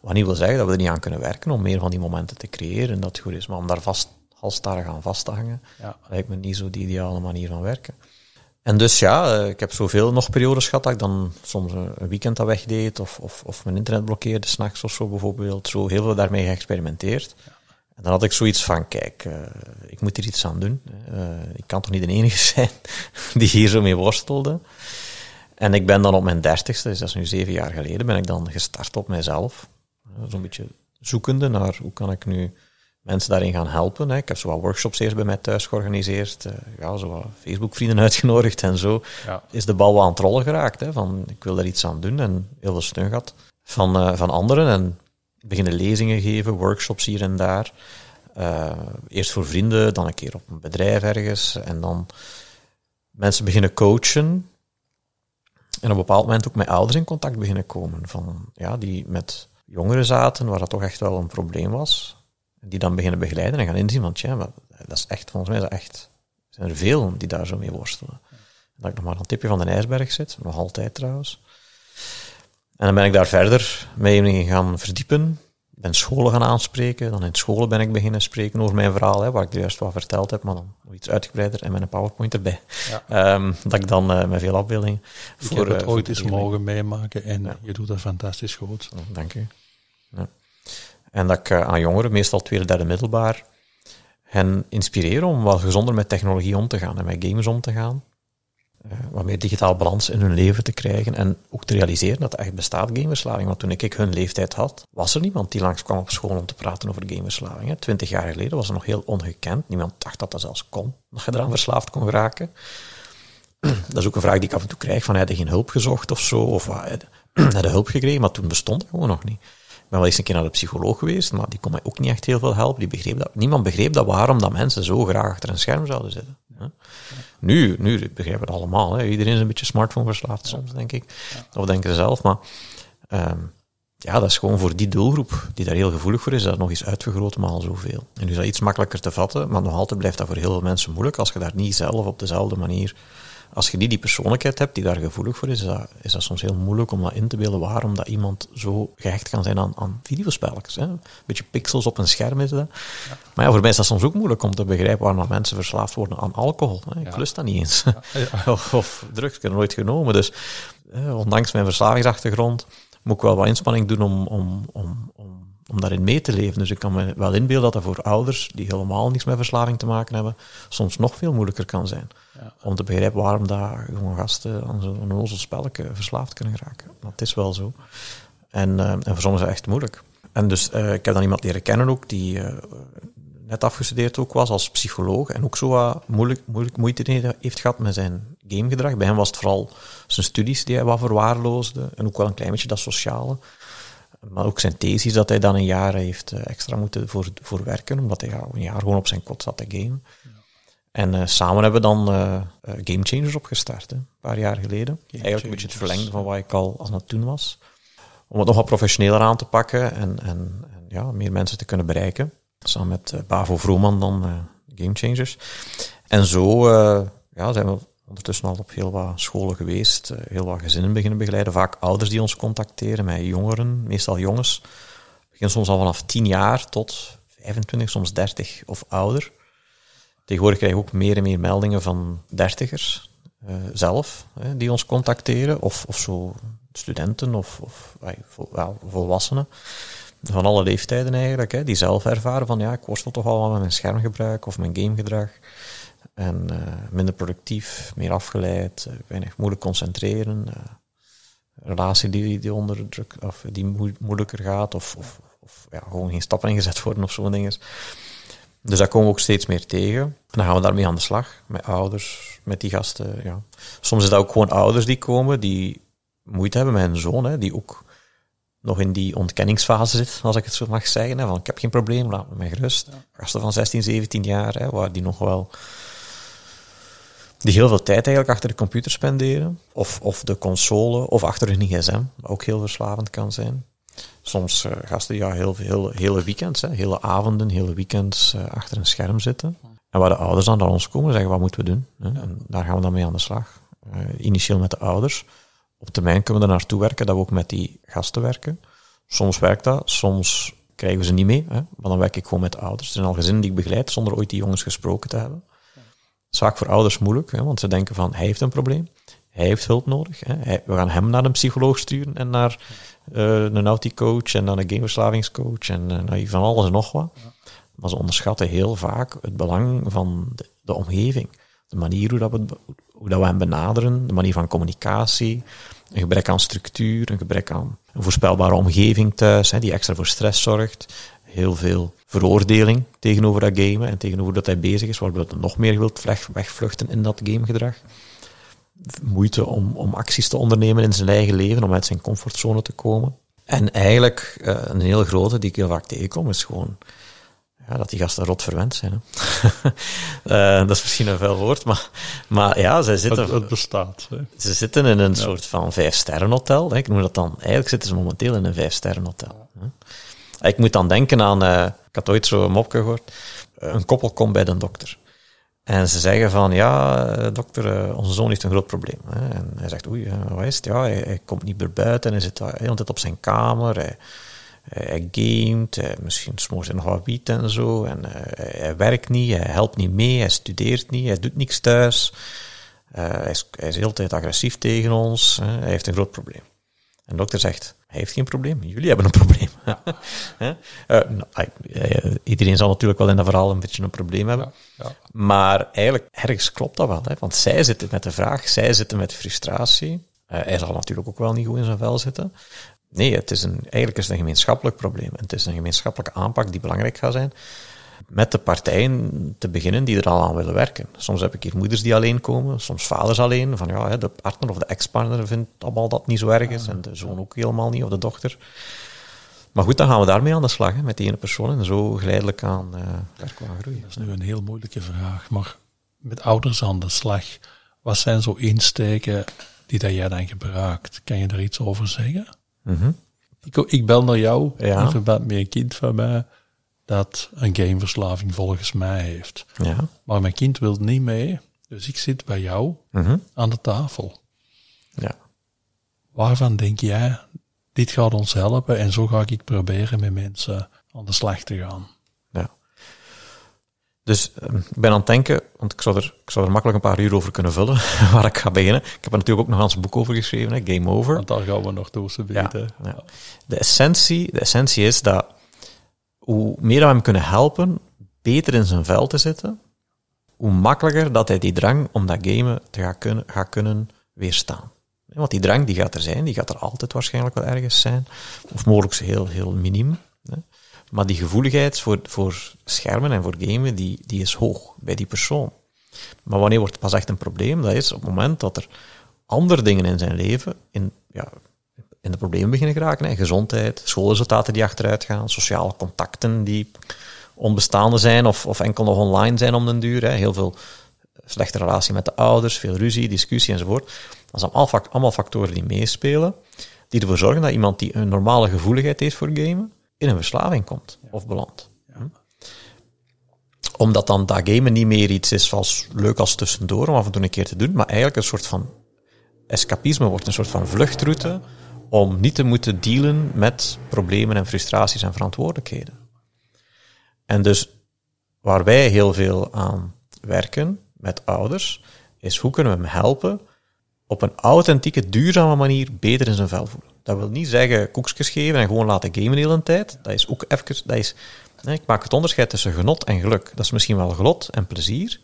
Wat niet wil zeggen dat we er niet aan kunnen werken om meer van die momenten te creëren dat het goed is. Maar om daar vast, halstarrig aan vast te hangen, Ja. lijkt me niet zo de ideale manier van werken. En dus ja, eh, ik heb zoveel nog periodes gehad dat ik dan soms een weekend dat wegdeed of, of, of mijn internet blokkeerde, s'nachts of zo bijvoorbeeld. Zo heel veel daarmee geëxperimenteerd. En dan had ik zoiets van, kijk, eh, ik moet hier iets aan doen. Eh, ik kan toch niet de enige zijn die hier zo mee worstelde. En ik ben dan op mijn dertigste, dus dat is nu zeven jaar geleden, ben ik dan gestart op mijzelf. Zo'n beetje zoekende naar hoe kan ik nu mensen daarin gaan helpen. Hè. Ik heb zo wat workshops eerst bij mij thuis georganiseerd. eh, ja, zo wat Facebook-vrienden uitgenodigd en zo. Ja. Is de bal wel aan het rollen geraakt. Hè, van, ik wil daar iets aan doen en heel veel steun gehad van, eh, van anderen. En beginnen lezingen geven, workshops hier en daar. Eh, eerst voor vrienden, dan een keer op een bedrijf ergens. En dan mensen beginnen coachen. En op een bepaald moment ook met ouders in contact beginnen komen. Van, ja, die met jongeren zaten, waar dat toch echt wel een probleem was. Die dan beginnen begeleiden en gaan inzien, want ja, dat is echt, volgens mij is dat echt, zijn er veel die daar zo mee worstelen. Dat ik nog maar het tipje van de ijsberg zit, nog altijd trouwens. En dan ben ik daar verder mee gaan verdiepen. Ben scholen gaan aanspreken. Dan in scholen ben ik beginnen spreken over mijn verhaal, hè, waar ik er juist wat verteld heb, maar dan iets uitgebreider en met een PowerPoint erbij. Ja. Ehm, dat ik dan uh, met veel afbeeldingen. Ik voor, heb het uh, ooit eens mogen meemaken en je doet dat fantastisch goed. Oh, dank u. Ja. En dat ik uh, aan jongeren, meestal tweede, derde middelbaar, hen inspireer om wat gezonder met technologie om te gaan en met games om te gaan. Uh, wat meer digitaal balans in hun leven te krijgen en ook te realiseren dat er echt bestaat gameverslaving. Want toen ik hun leeftijd had, was er niemand die langskwam op school om te praten over gameverslaving. Twintig jaar geleden was er nog heel ongekend. Niemand dacht dat dat zelfs kon, dat je eraan verslaafd kon geraken. dat is ook een vraag die ik af en toe krijg, van heb je geen hulp gezocht of zo, of heb je hulp gekregen, maar toen bestond het gewoon nog niet. Ik ben wel eens een keer naar de psycholoog geweest, maar die kon mij ook niet echt heel veel helpen. Die begreep dat, niemand begreep dat waarom dat mensen zo graag achter een scherm zouden zitten. Nu, nu begrijpen we het allemaal. Hè. Iedereen is een beetje smartphone verslaafd soms, denk ik. Of denken ze zelf, maar um, ja, dat is gewoon voor die doelgroep, die daar heel gevoelig voor is, dat nog eens uitvergroot maal zoveel. En nu is dat iets makkelijker te vatten, maar nog altijd blijft dat voor heel veel mensen moeilijk als je daar niet zelf op dezelfde manier als je niet die persoonlijkheid hebt die daar gevoelig voor is, is dat, is dat soms heel moeilijk om dat in te beelden waarom dat iemand zo gehecht kan zijn aan, aan videospelletjes. Hè. Een beetje pixels op een scherm is dat. Maar ja, voor mij is dat soms ook moeilijk om te begrijpen waarom mensen verslaafd worden aan alcohol. Hè. Ik ja. lust dat niet eens. of, of drugs, ik heb nooit genomen. Dus eh, ondanks mijn verslavingsachtergrond moet ik wel wat inspanning doen om, om, om, om om daarin mee te leven. Dus ik kan me wel inbeelden dat dat voor ouders die helemaal niets met verslaving te maken hebben, soms nog veel moeilijker kan zijn. Ja. Om te begrijpen waarom daar jonge gasten aan zo'n onnozel spelletje verslaafd kunnen raken. Dat is wel zo. En, uh, en voor sommigen is het echt moeilijk. En dus uh, ik heb dan iemand leren kennen ook, die uh, net afgestudeerd ook was als psycholoog en ook zo wat moeilijk, moeilijk moeite heeft gehad met zijn gamegedrag. Bij hem was het vooral zijn studies die hij wat verwaarloosde en ook wel een klein beetje dat sociale. Maar ook zijn thesis dat hij dan een jaar heeft eh, extra moeten voor, voor werken, omdat hij een jaar gewoon op zijn kot zat te gamen. Ja. En uh, samen hebben we dan uh, Game Changers opgestart, hè, een paar jaar geleden. Game Eigenlijk een beetje het verlengde van wat ik al aan het doen was. Om het nog wat professioneler aan te pakken en, en, en ja, meer mensen te kunnen bereiken. Samen met Bavo Vrooman dan Game Changers. En zo ja, zijn we ondertussen al op heel wat scholen geweest, eh, heel wat gezinnen beginnen begeleiden. Vaak ouders die ons contacteren met jongeren, meestal jongens. Begin soms al vanaf 10 jaar tot 25, soms 30 of ouder. Tegenwoordig krijg je ook meer en meer meldingen van dertigers uh, zelf, die ons contacteren. Of, of zo studenten of, of vol, volwassenen. Van alle leeftijden eigenlijk, hè, die zelf ervaren van ja, ik worstel toch al met mijn schermgebruik of mijn gamegedrag. En uh, minder productief, meer afgeleid, uh, weinig moeilijk concentreren. Uh, relatie die, die onder druk, of die moeilijker gaat, of, of, of ja, gewoon geen stappen ingezet worden of zo'n dingen. Dus daar komen we ook steeds meer tegen. En dan gaan we daarmee aan de slag, met ouders, met die gasten. Ja. Soms is dat ook gewoon ouders die komen, die moeite hebben met hun zoon, hè, die ook nog in die ontkenningsfase zit, als ik het zo mag zeggen. Hè, van ik heb geen probleem, laat me gerust. Gasten van 16, 17 jaar, hè, waar die nog wel die heel veel tijd eigenlijk achter de computer spenderen, of, of de console, of achter hun gsm, ook heel verslavend kan zijn. Soms uh, gasten ja, heel hele weekends, hele avonden, hele weekends uh, achter een scherm zitten. En waar de ouders dan naar ons komen zeggen, wat moeten we doen? Hè? En daar gaan we dan mee aan de slag. Uh, initieel met de ouders. Op termijn kunnen we er naartoe werken dat we ook met die gasten werken. Soms werkt dat, soms krijgen we ze niet mee. Hè? Maar dan werk ik gewoon met de ouders. Er zijn al gezinnen die ik begeleid zonder ooit die jongens gesproken te hebben vaak voor ouders moeilijk, hè, want ze denken van hij heeft een probleem, hij heeft hulp nodig. Hè, we gaan hem naar een psycholoog sturen en naar uh, een auticoach en dan een gameverslavingscoach en uh, van alles en nog wat. Maar ze onderschatten heel vaak het belang van de, de omgeving. De manier hoe, dat we, dat we hem benaderen, de manier van communicatie, een gebrek aan structuur, een gebrek aan een voorspelbare omgeving thuis, hè, die extra voor stress zorgt, heel veel veroordeling tegenover dat gamen en tegenover dat hij bezig is, waardoor hij nog meer wilt wegvluchten in dat gamegedrag. Moeite om, om acties te ondernemen in zijn eigen leven, om uit zijn comfortzone te komen. En eigenlijk, uh, een heel grote die ik heel vaak tegenkom, is gewoon ja, dat die gasten rot verwend zijn. Hè. Eh, dat is misschien een veel woord, maar, maar ja, zij zitten... Het, het bestaat. Hè. Ze zitten in een soort van vijf-sterren-hotel. Ik noem dat dan... Eigenlijk zitten ze momenteel in een vijf-sterren-hotel. Ik moet dan denken aan... Uh, ik had ooit zo'n mopje gehoord. Een koppel komt bij de dokter. En ze zeggen van, ja, dokter, onze zoon heeft een groot probleem. En hij zegt, oei, wat is het? Ja, hij, hij komt niet meer buiten, hij zit de hele tijd op zijn kamer, hij, hij gamet, misschien smoort hij nog wat wiet en zo. En uh, hij werkt niet, hij helpt niet mee, hij studeert niet, hij doet niks thuis. Hij, is, hij is de hele tijd agressief tegen ons. Hij heeft een groot probleem. En de dokter zegt, hij heeft geen probleem, jullie hebben een probleem. Ja. nou, iedereen zal natuurlijk wel in dat verhaal een beetje een probleem hebben. Ja, ja. Maar eigenlijk, ergens klopt dat wel. Hè? Want zij zitten met de vraag, zij zitten met frustratie. hij zal natuurlijk ook wel niet goed in zijn vel zitten. Nee, het is een, eigenlijk is het een gemeenschappelijk probleem. En het is een gemeenschappelijke aanpak die belangrijk gaat zijn. Met de partijen te beginnen die er al aan willen werken. Soms heb ik hier moeders die alleen komen, soms vaders alleen. Van ja, de partner of de ex-partner vindt allemaal dat niet zo erg is. En de zoon ook helemaal niet, of de dochter. Maar goed, dan gaan we daarmee aan de slag, hè, met die ene persoon. En zo geleidelijk aan uh, werken aan groeien. Dat is nu een heel moeilijke vraag. Maar met ouders aan de slag, wat zijn zo insteken die dat jij dan gebruikt? Kan je daar iets over zeggen? Mm -hmm. ik, ik, bel naar jou ja. in verband met een kind van mij dat een gameverslaving volgens mij heeft. Ja. Maar mijn kind wil niet mee, dus ik zit bij jou -hmm. aan de tafel. Ja. Waarvan denk jij, dit gaat ons helpen en zo ga ik proberen met mensen aan de slag te gaan? Dus um, ik ben aan het denken, want ik zou, er, ik zou er makkelijk een paar uur over kunnen vullen, waar ik ga beginnen. Ik heb er natuurlijk ook nog een boek over geschreven, hè, Game Over. Want daar gaan we nog door weten. Ja, ja. De, essentie, de essentie is dat hoe meer we hem kunnen helpen beter in zijn vel te zitten, hoe makkelijker dat hij die drang om dat gamen te gaan kunnen, kunnen weerstaan. Want die drang die gaat er zijn, die gaat er altijd waarschijnlijk wel ergens zijn, of mogelijk heel, heel miniem. Maar die gevoeligheid voor, voor schermen en voor gamen, die, die is hoog bij die persoon. Maar wanneer wordt het pas echt een probleem? Dat is op het moment dat er andere dingen in zijn leven in, ja, in de problemen beginnen geraken. Hè. Gezondheid, schoolresultaten die achteruit gaan, sociale contacten die onbestaande zijn of, of enkel nog online zijn om den duur. Hè. Heel veel slechte relatie met de ouders, veel ruzie, discussie enzovoort. Dat zijn allemaal, allemaal factoren die meespelen, die ervoor zorgen dat iemand die een normale gevoeligheid heeft voor gamen, in een verslaving komt of belandt. Ja. Omdat dan dat gamen niet meer iets is als leuk als tussendoor om af en toe een keer te doen, maar eigenlijk een soort van escapisme wordt, een soort van vluchtroute om niet te moeten dealen met problemen en frustraties en verantwoordelijkheden. En dus waar wij heel veel aan werken met ouders, is hoe kunnen we hem helpen op een authentieke, duurzame manier beter in zijn vel voelen. Dat wil niet zeggen koekjes geven en gewoon laten gamen de hele tijd. Dat is ook even, dat is, ik maak het onderscheid tussen genot en geluk. Dat is misschien wel gelot en plezier,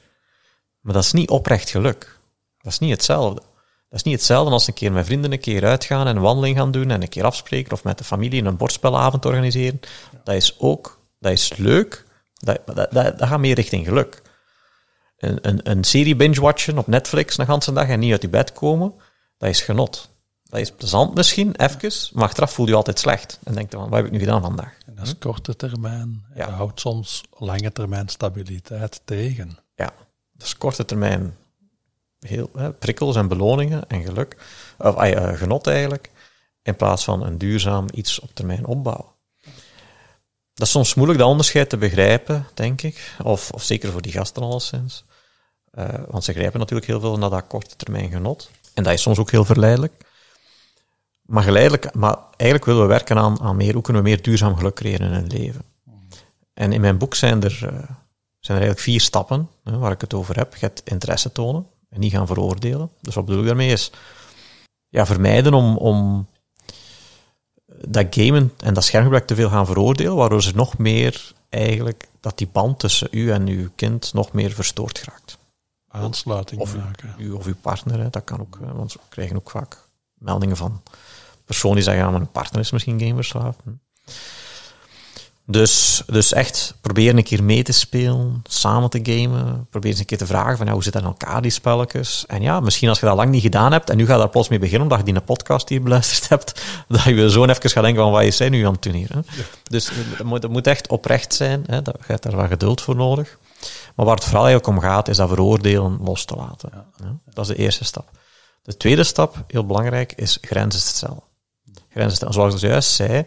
maar dat is niet oprecht geluk. Dat is niet hetzelfde. Dat is niet hetzelfde als een keer met vrienden een keer uitgaan en een wandeling gaan doen en een keer afspreken of met de familie een bordspelavond organiseren. Dat is ook, dat is leuk, dat, dat, dat, dat gaat meer richting geluk. Een, een, een serie binge-watchen op Netflix een hele dag en niet uit je bed komen, dat is genot. Dat is plezant misschien, even, maar achteraf voel je, je altijd slecht. En denk je van, wat heb ik nu gedaan vandaag? En dat is korte termijn. Ja. Dat houdt soms lange termijn stabiliteit tegen. Ja, dat is korte termijn heel, prikkels en beloningen en geluk, of uh, genot eigenlijk, in plaats van een duurzaam iets op termijn opbouwen. Dat is soms moeilijk dat onderscheid te begrijpen, denk ik, of, of zeker voor die gasten alleszins. Uh, want ze grijpen natuurlijk heel veel naar dat korte termijn genot. En dat is soms ook heel verleidelijk. Maar geleidelijk, maar eigenlijk willen we werken aan, aan meer, hoe kunnen we meer duurzaam geluk creëren in hun leven. En in mijn boek zijn er, uh, zijn er eigenlijk vier stappen hè, waar ik het over heb. Je hebt interesse tonen en niet gaan veroordelen. Dus wat bedoel ik daarmee is, ja, vermijden om, om dat gamen en dat schermgebruik te veel gaan veroordelen, waardoor ze nog meer eigenlijk, dat die band tussen u en uw kind nog meer verstoord geraakt. Aansluiting of, maken. U, of uw partner, hè, dat kan ook, want we krijgen ook vaak meldingen van personen die zeggen, ja, mijn partner is misschien gameverslaafd. Dus, dus echt proberen een keer mee te spelen, samen te gamen. Probeer eens een keer te vragen van ja, hoe zit dat in elkaar, die spelletjes. En ja, misschien als je dat lang niet gedaan hebt en nu gaat daar plots mee beginnen omdat je die een podcast hier beluisterd hebt, dat je zo even gaat denken van wat is zij nu aan het doen hier. Hè? Dus het moet, moet echt oprecht zijn, hè? Dat, je hebt daar wat geduld voor nodig. Maar waar het vooral eigenlijk om gaat, is dat veroordelen los te laten. Ja. Dat is de eerste stap. De tweede stap, heel belangrijk, is grenzen stellen. Grenzen stellen. Zoals ik juist zei,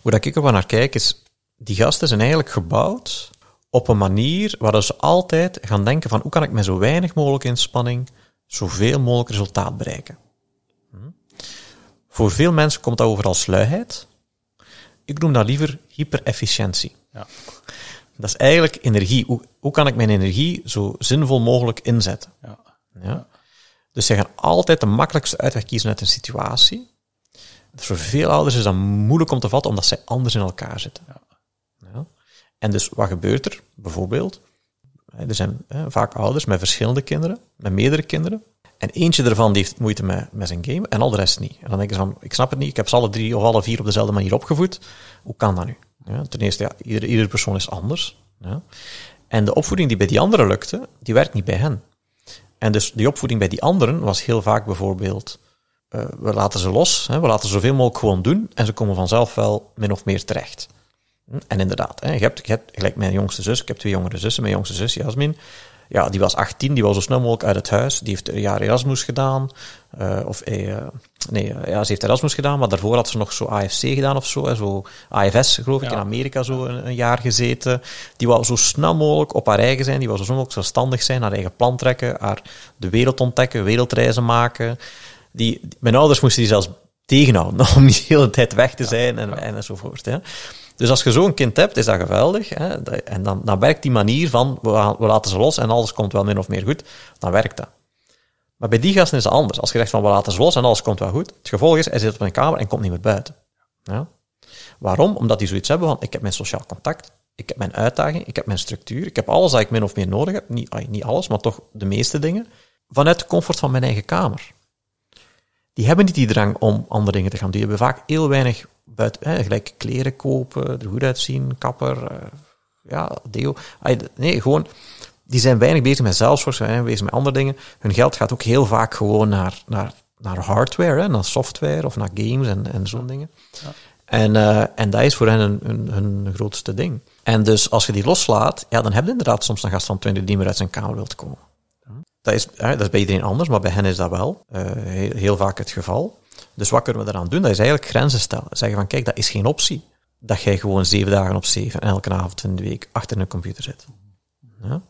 hoe dat ik er naar kijk, is die gasten zijn eigenlijk gebouwd op een manier waar ze altijd gaan denken van hoe kan ik met zo weinig mogelijk inspanning zoveel mogelijk resultaat bereiken. Hm? Voor veel mensen komt dat over als sluiheid. Ik noem dat liever hyperefficiëntie. Ja. Dat is eigenlijk energie. Hoe, hoe kan ik mijn energie zo zinvol mogelijk inzetten? Ja. ja? Dus ze gaan altijd de makkelijkste uitweg kiezen uit een situatie. Voor veel ouders is dat moeilijk om te vatten, omdat zij anders in elkaar zitten. Ja. ja. En dus wat gebeurt er? Bijvoorbeeld, er zijn hè, vaak ouders met verschillende kinderen, met meerdere kinderen. En eentje ervan die heeft moeite met, met zijn game en al de rest niet. En dan denken ze van, ik snap het niet, ik heb ze alle drie of alle vier op dezelfde manier opgevoed. Hoe kan dat nu? Ja, ten eerste, ja, iedere, iedere persoon is anders. Ja. En de opvoeding die bij die anderen lukte, die werkt niet bij hen. En dus die opvoeding bij die anderen was heel vaak bijvoorbeeld, uh, we laten ze los, hè, we laten zoveel mogelijk gewoon doen en ze komen vanzelf wel min of meer terecht. Hm, en inderdaad, hè, je, hebt, je hebt, gelijk mijn jongste zus, ik heb twee jongere zussen, mijn jongste zus Jasmin, ja, die was 18, die was zo snel mogelijk uit het huis. Die heeft een jaar Erasmus gedaan. Uh, of, uh, nee, ja, ze heeft Erasmus gedaan, maar daarvoor had ze nog zo AFC gedaan of zo. Hè, zo AFS, geloof ik, in Amerika zo een, een, jaar gezeten. Die wou zo snel mogelijk op haar eigen zijn. Die wou zo snel mogelijk zelfstandig zijn, haar eigen plan trekken, haar de wereld ontdekken, wereldreizen maken. Die, mijn ouders moesten die zelfs tegenhouden om niet de hele tijd weg te zijn en, en enzovoort. Hè. Dus als je zo'n kind hebt, is dat geweldig. Hè? En dan, dan werkt die manier van, we, we laten ze los en alles komt wel min of meer goed, dan werkt dat. Maar bij die gasten is het anders. Als je zegt van, we laten ze los en alles komt wel goed, het gevolg is, hij zit op een kamer en komt niet meer buiten. Ja? Waarom? Omdat die zoiets hebben van, ik heb mijn sociaal contact, ik heb mijn uitdaging, ik heb mijn structuur, ik heb alles wat ik min of meer nodig heb. Niet, niet alles, maar toch de meeste dingen. Vanuit de comfort van mijn eigen kamer. Die hebben niet die drang om andere dingen te gaan doen. Die hebben vaak heel weinig buiten, hè, gelijk kleren kopen, er goed uitzien, kapper, uh, ja, deo. Nee, gewoon, die zijn weinig bezig met zelfzorg, zijn weinig bezig met andere dingen. Hun geld gaat ook heel vaak gewoon naar, naar, naar hardware, hè, naar software of naar games en, en zo'n dingen. Ja. En, uh, en dat is voor hen hun, hun, hun, grootste ding. En dus als je die loslaat, ja, dan heb je inderdaad soms een gast van 20 die meer uit zijn kamer wilt komen. Dat is, hè, dat is bij iedereen anders, maar bij hen is dat wel uh, heel, heel, vaak het geval. Dus wat kunnen we eraan doen? Dat is eigenlijk grenzen stellen. Zeggen van, kijk, dat is geen optie. Dat jij gewoon zeven dagen op zeven en elke avond in de week achter een computer zit. Ja?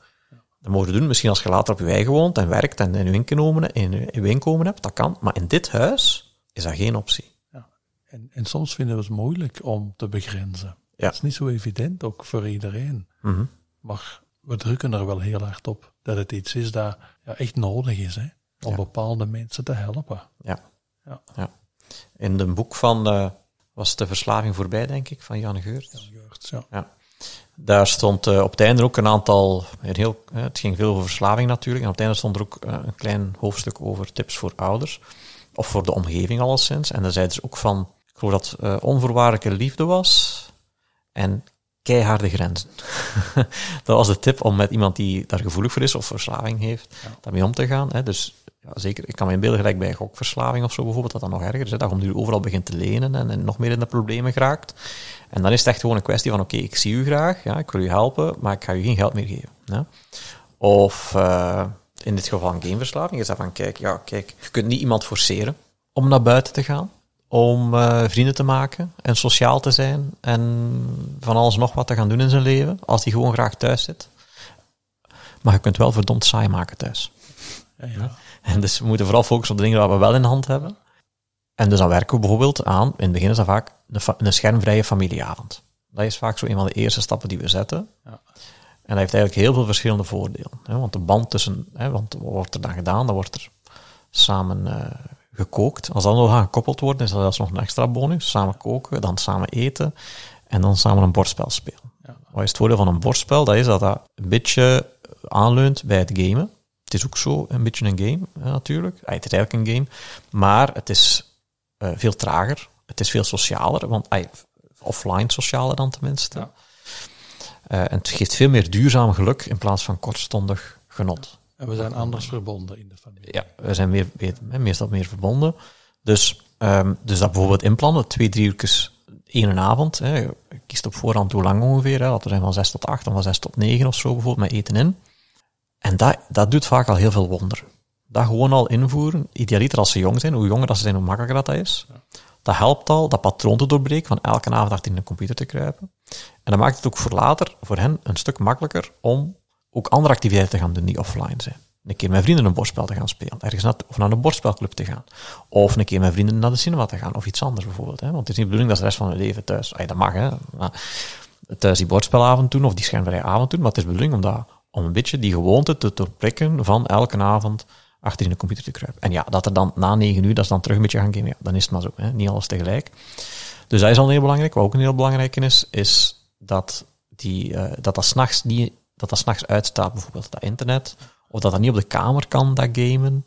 Dat mogen we doen. Misschien als je later op je eigen woont en werkt en, inkomen, in je inkomen hebt, dat kan. Maar in dit huis is dat geen optie. Ja. En, en soms vinden we het moeilijk om te begrenzen. Ja. Dat is niet zo evident, ook voor iedereen. Mm Maar we drukken er wel heel hard op dat het iets is dat ja, echt nodig is, hè, om bepaalde mensen te helpen. Ja. Ja. ja. In een boek van, uh, was de verslaving voorbij, denk ik, van Jan Geurt. Jan Geurt, ja. ja. Daar stond uh, op het einde ook een aantal, een heel, uh, het ging veel over verslaving natuurlijk, en op het einde stond er ook een klein hoofdstuk over tips voor ouders, of voor de omgeving alleszins. En daar zeiden ze ook van, ik geloof dat onvoorwaardelijke liefde was, en keiharde grenzen. dat was de tip om met iemand die daar gevoelig voor is of verslaving heeft, daarmee om te gaan. Hè. Dus ja, zeker, ik kan me inbeelden gelijk bij gokverslaving of zo bijvoorbeeld, dat dat nog erger is. Hè, dat je nu overal begint te lenen en, en, nog meer in de problemen geraakt. En dan is het echt gewoon een kwestie van, oké, ik zie u graag, ja, ik wil u helpen, maar ik ga u geen geld meer geven. Ja. Of uh, in dit geval een gameverslaving is dat van, kijk, ja, kijk, je kunt niet iemand forceren om naar buiten te gaan, om uh, vrienden te maken en sociaal te zijn en van alles nog wat te gaan doen in zijn leven, als hij gewoon graag thuis zit. Maar je kunt wel verdomd saai maken thuis. Ja, ja. En dus we moeten vooral focussen op de dingen waar we wel in hand hebben. En dus dan werken we bijvoorbeeld aan, in het begin is dat vaak een schermvrije familieavond. Dat is vaak zo een van de eerste stappen die we zetten. Ja. En dat heeft eigenlijk heel veel verschillende voordelen. Hè? Want de band tussen, hè, want wat wordt er dan gedaan? Dan wordt er samen uh, gekookt. Als dat nog gaan gekoppeld wordt, is dat zelfs nog een extra bonus. Samen koken, dan samen eten en dan samen een bordspel spelen. Ja. Wat is het voordeel van een bordspel? Dat is dat dat een beetje aanleunt bij het gamen. Het is ook zo een beetje een game, natuurlijk. het is eigenlijk een game. Maar het is uh, veel trager. Het is veel socialer. Want offline sociale dan tenminste. Ja. Eh, en het geeft veel meer duurzaam geluk in plaats van kortstondig genot. En we zijn anders verbonden in de familie. Ja, we zijn meer, meer, meestal meer verbonden. Dus, ehm, dus dat bijvoorbeeld inplannen, twee, drie uur één avond. Hè. Je kiest op voorhand hoe lang ongeveer. Dat er zijn van zes tot acht, of van zes tot negen of zo bijvoorbeeld, met eten in. En dat, dat doet vaak al heel veel wonder. Dat gewoon al invoeren, idealiter als ze jong zijn, hoe jonger dat ze zijn, hoe makkelijker dat, dat is. Dat helpt al dat patroon te doorbreken van elke avond achter in de computer te kruipen. En dat maakt het ook voor later, voor hen, een stuk makkelijker om ook andere activiteiten te gaan doen die offline zijn. Een keer met vrienden een bordspel te gaan spelen, ergens naar, of naar een bordspelclub te gaan. Of een keer met vrienden naar de cinema te gaan, of iets anders bijvoorbeeld. Hè? Want het is niet de bedoeling dat de rest van hun leven thuis, ay, dat mag hè, maar thuis die bordspelavond doen of die schermvrije avond doen, maar het is de bedoeling om, dat, om een beetje die gewoonte te doorprikken van elke avond achter in de computer te kruipen. En ja, dat er dan na negen uur, dat ze dan terug een beetje gaan gamen, dan is het maar zo, hè? niet alles tegelijk. Dus dat is al heel belangrijk. Wat ook een heel belangrijk is, is dat die, uh, dat, dat s'nachts niet, dat dat s'nachts uitstaat, bijvoorbeeld dat internet, of dat dat niet op de kamer kan, dat gamen.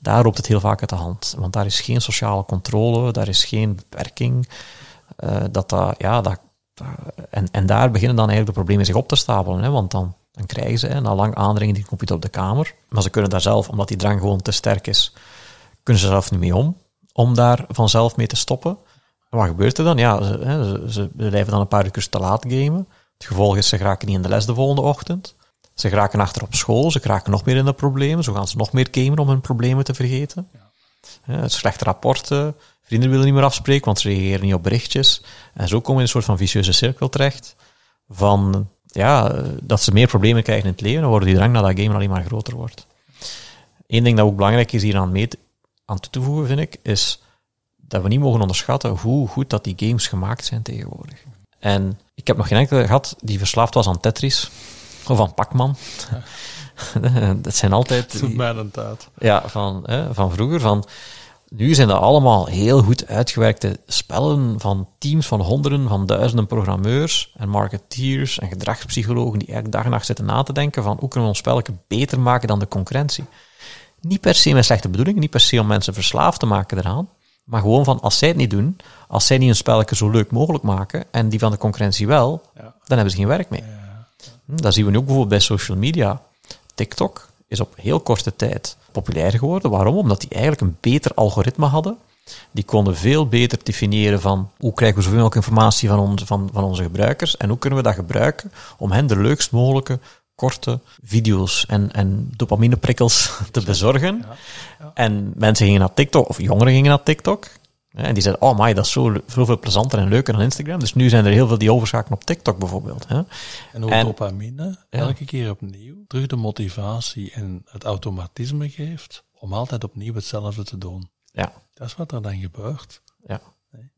Daar loopt het heel vaak uit de hand. Want daar is geen sociale controle, daar is geen beperking. Uh, dat dat, ja, dat, en, en daar beginnen dan eigenlijk de problemen zich op te stapelen. Hè, want dan, dan krijgen ze, hè, na lang aandringen, die computer op de kamer. Maar ze kunnen daar zelf, omdat die drang gewoon te sterk is, kunnen ze zelf niet mee om. Om daar vanzelf mee te stoppen. En wat gebeurt er dan? Ja, ze, ze, ze blijven dan een paar uur te laat gamen. Het gevolg is, ze geraken niet in de les de volgende ochtend. Ze geraken achter op school, ze geraken nog meer in de problemen. Zo gaan ze nog meer gamen om hun problemen te vergeten. Ja. slechte rapporten, vrienden willen niet meer afspreken, want ze reageren niet op berichtjes. En zo komen we in een soort van vicieuze cirkel terecht. Van, ja, dat ze meer problemen krijgen in het leven, dan worden die drang naar dat gamen alleen maar groter wordt. Eén ding dat ook belangrijk is hier aan, mee te, aan toe te voegen, vind ik, is dat we niet mogen onderschatten hoe goed dat die games gemaakt zijn tegenwoordig. En ik heb nog geen enkele gehad die verslaafd was aan Tetris of aan Pac-Man. dat zijn altijd... Doet mij een tijd. Ja, van, hè, van vroeger. Van, nu zijn dat allemaal heel goed uitgewerkte spellen van teams van honderden, van duizenden programmeurs en marketeers en gedragspsychologen die eigenlijk dag en nacht zitten na te denken van hoe kunnen we ons spelletje beter maken dan de concurrentie. Niet per se met slechte bedoelingen, niet per se om mensen verslaafd te maken eraan, maar gewoon van als zij het niet doen, als zij niet een spelletje zo leuk mogelijk maken en die van de concurrentie wel, ja. dan hebben ze geen werk mee. Ja. Hm, dat zien we nu ook bijvoorbeeld bij social media. TikTok is op heel korte tijd populair geworden. Waarom? Omdat die eigenlijk een beter algoritme hadden. Die konden veel beter definiëren van hoe krijgen we zoveel mogelijk informatie van, onze van, van onze gebruikers en hoe kunnen we dat gebruiken om hen de leukst mogelijke korte video's en, en dopamineprikkels te bezorgen. Ja, ja. En mensen gingen naar TikTok, of jongeren gingen naar TikTok. En die zeiden, oh my, dat is zo, zoveel plezanter en leuker dan Instagram. Dus nu zijn er heel veel die overschakelen op TikTok bijvoorbeeld. Hè? En ook en, dopamine, elke keer opnieuw, terug de motivatie en het automatisme geeft om altijd opnieuw hetzelfde te doen. Ja. Dat is wat er dan gebeurt. Ja.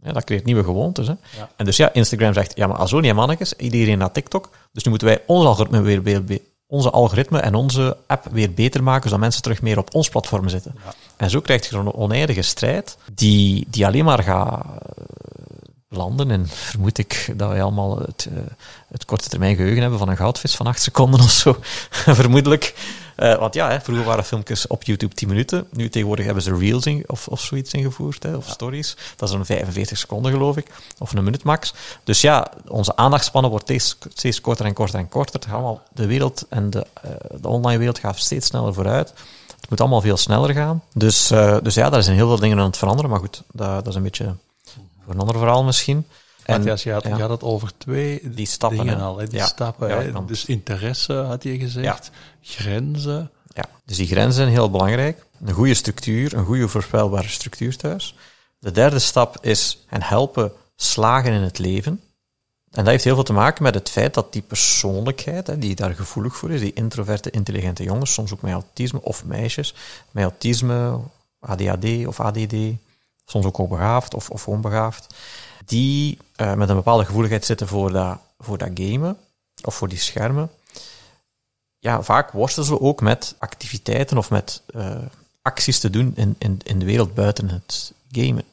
Ja, dat creëert nieuwe gewoontes. Hè? Ja. En dus ja, Instagram zegt, ja, maar als zo niet mannetjes, iedereen naar TikTok. Dus nu moeten wij ons algoritme weer, weer, onze algoritme en onze app weer beter maken, zodat mensen terug meer op ons platform zitten. Ja. En zo krijg je een oneindige strijd die, die alleen maar gaat landen. En vermoed ik dat wij allemaal het, uh, het korte termijn geheugen hebben van een goudvis van acht seconden of zo. Vermoedelijk. Uh, want ja, hè, vroeger waren filmpjes op YouTube 10 minuten. Nu tegenwoordig hebben ze Reels in, of, of zoiets ingevoerd, hè, of ja. stories. Dat is een 45 seconden, geloof ik. Of een minuut max. Dus ja, onze aandachtspannen wordt steeds, steeds korter en korter en korter. Allemaal, de wereld en de, uh, de online wereld gaat steeds sneller vooruit. Het moet allemaal veel sneller gaan. Dus, uh, dus ja, daar zijn heel veel dingen aan het veranderen. Maar goed, dat, dat is een beetje voor een ander verhaal misschien. En, Matthias, je had, ja. je had het over twee die stappen, dingen al. Hè? Die ja. stappen. Ja, hè? Dus interesse, had je gezegd. Grenzen. Ja, dus die grenzen zijn heel belangrijk. Een goede structuur, een goede voorspelbare structuur thuis. De derde stap is hen helpen slagen in het leven. En dat heeft heel veel te maken met het feit dat die persoonlijkheid, hè, die daar gevoelig voor is, die introverte, intelligente jongens, soms ook met autisme, of meisjes, met autisme, ADHD of ADD, soms ook hoogbegaafd of, of onbegaafd, die uh, met een bepaalde gevoeligheid zitten voor dat, voor dat gamen of voor die schermen. Ja, vaak worstelen ze ook met activiteiten of met uh, acties te doen in, in, in de wereld buiten het gamen.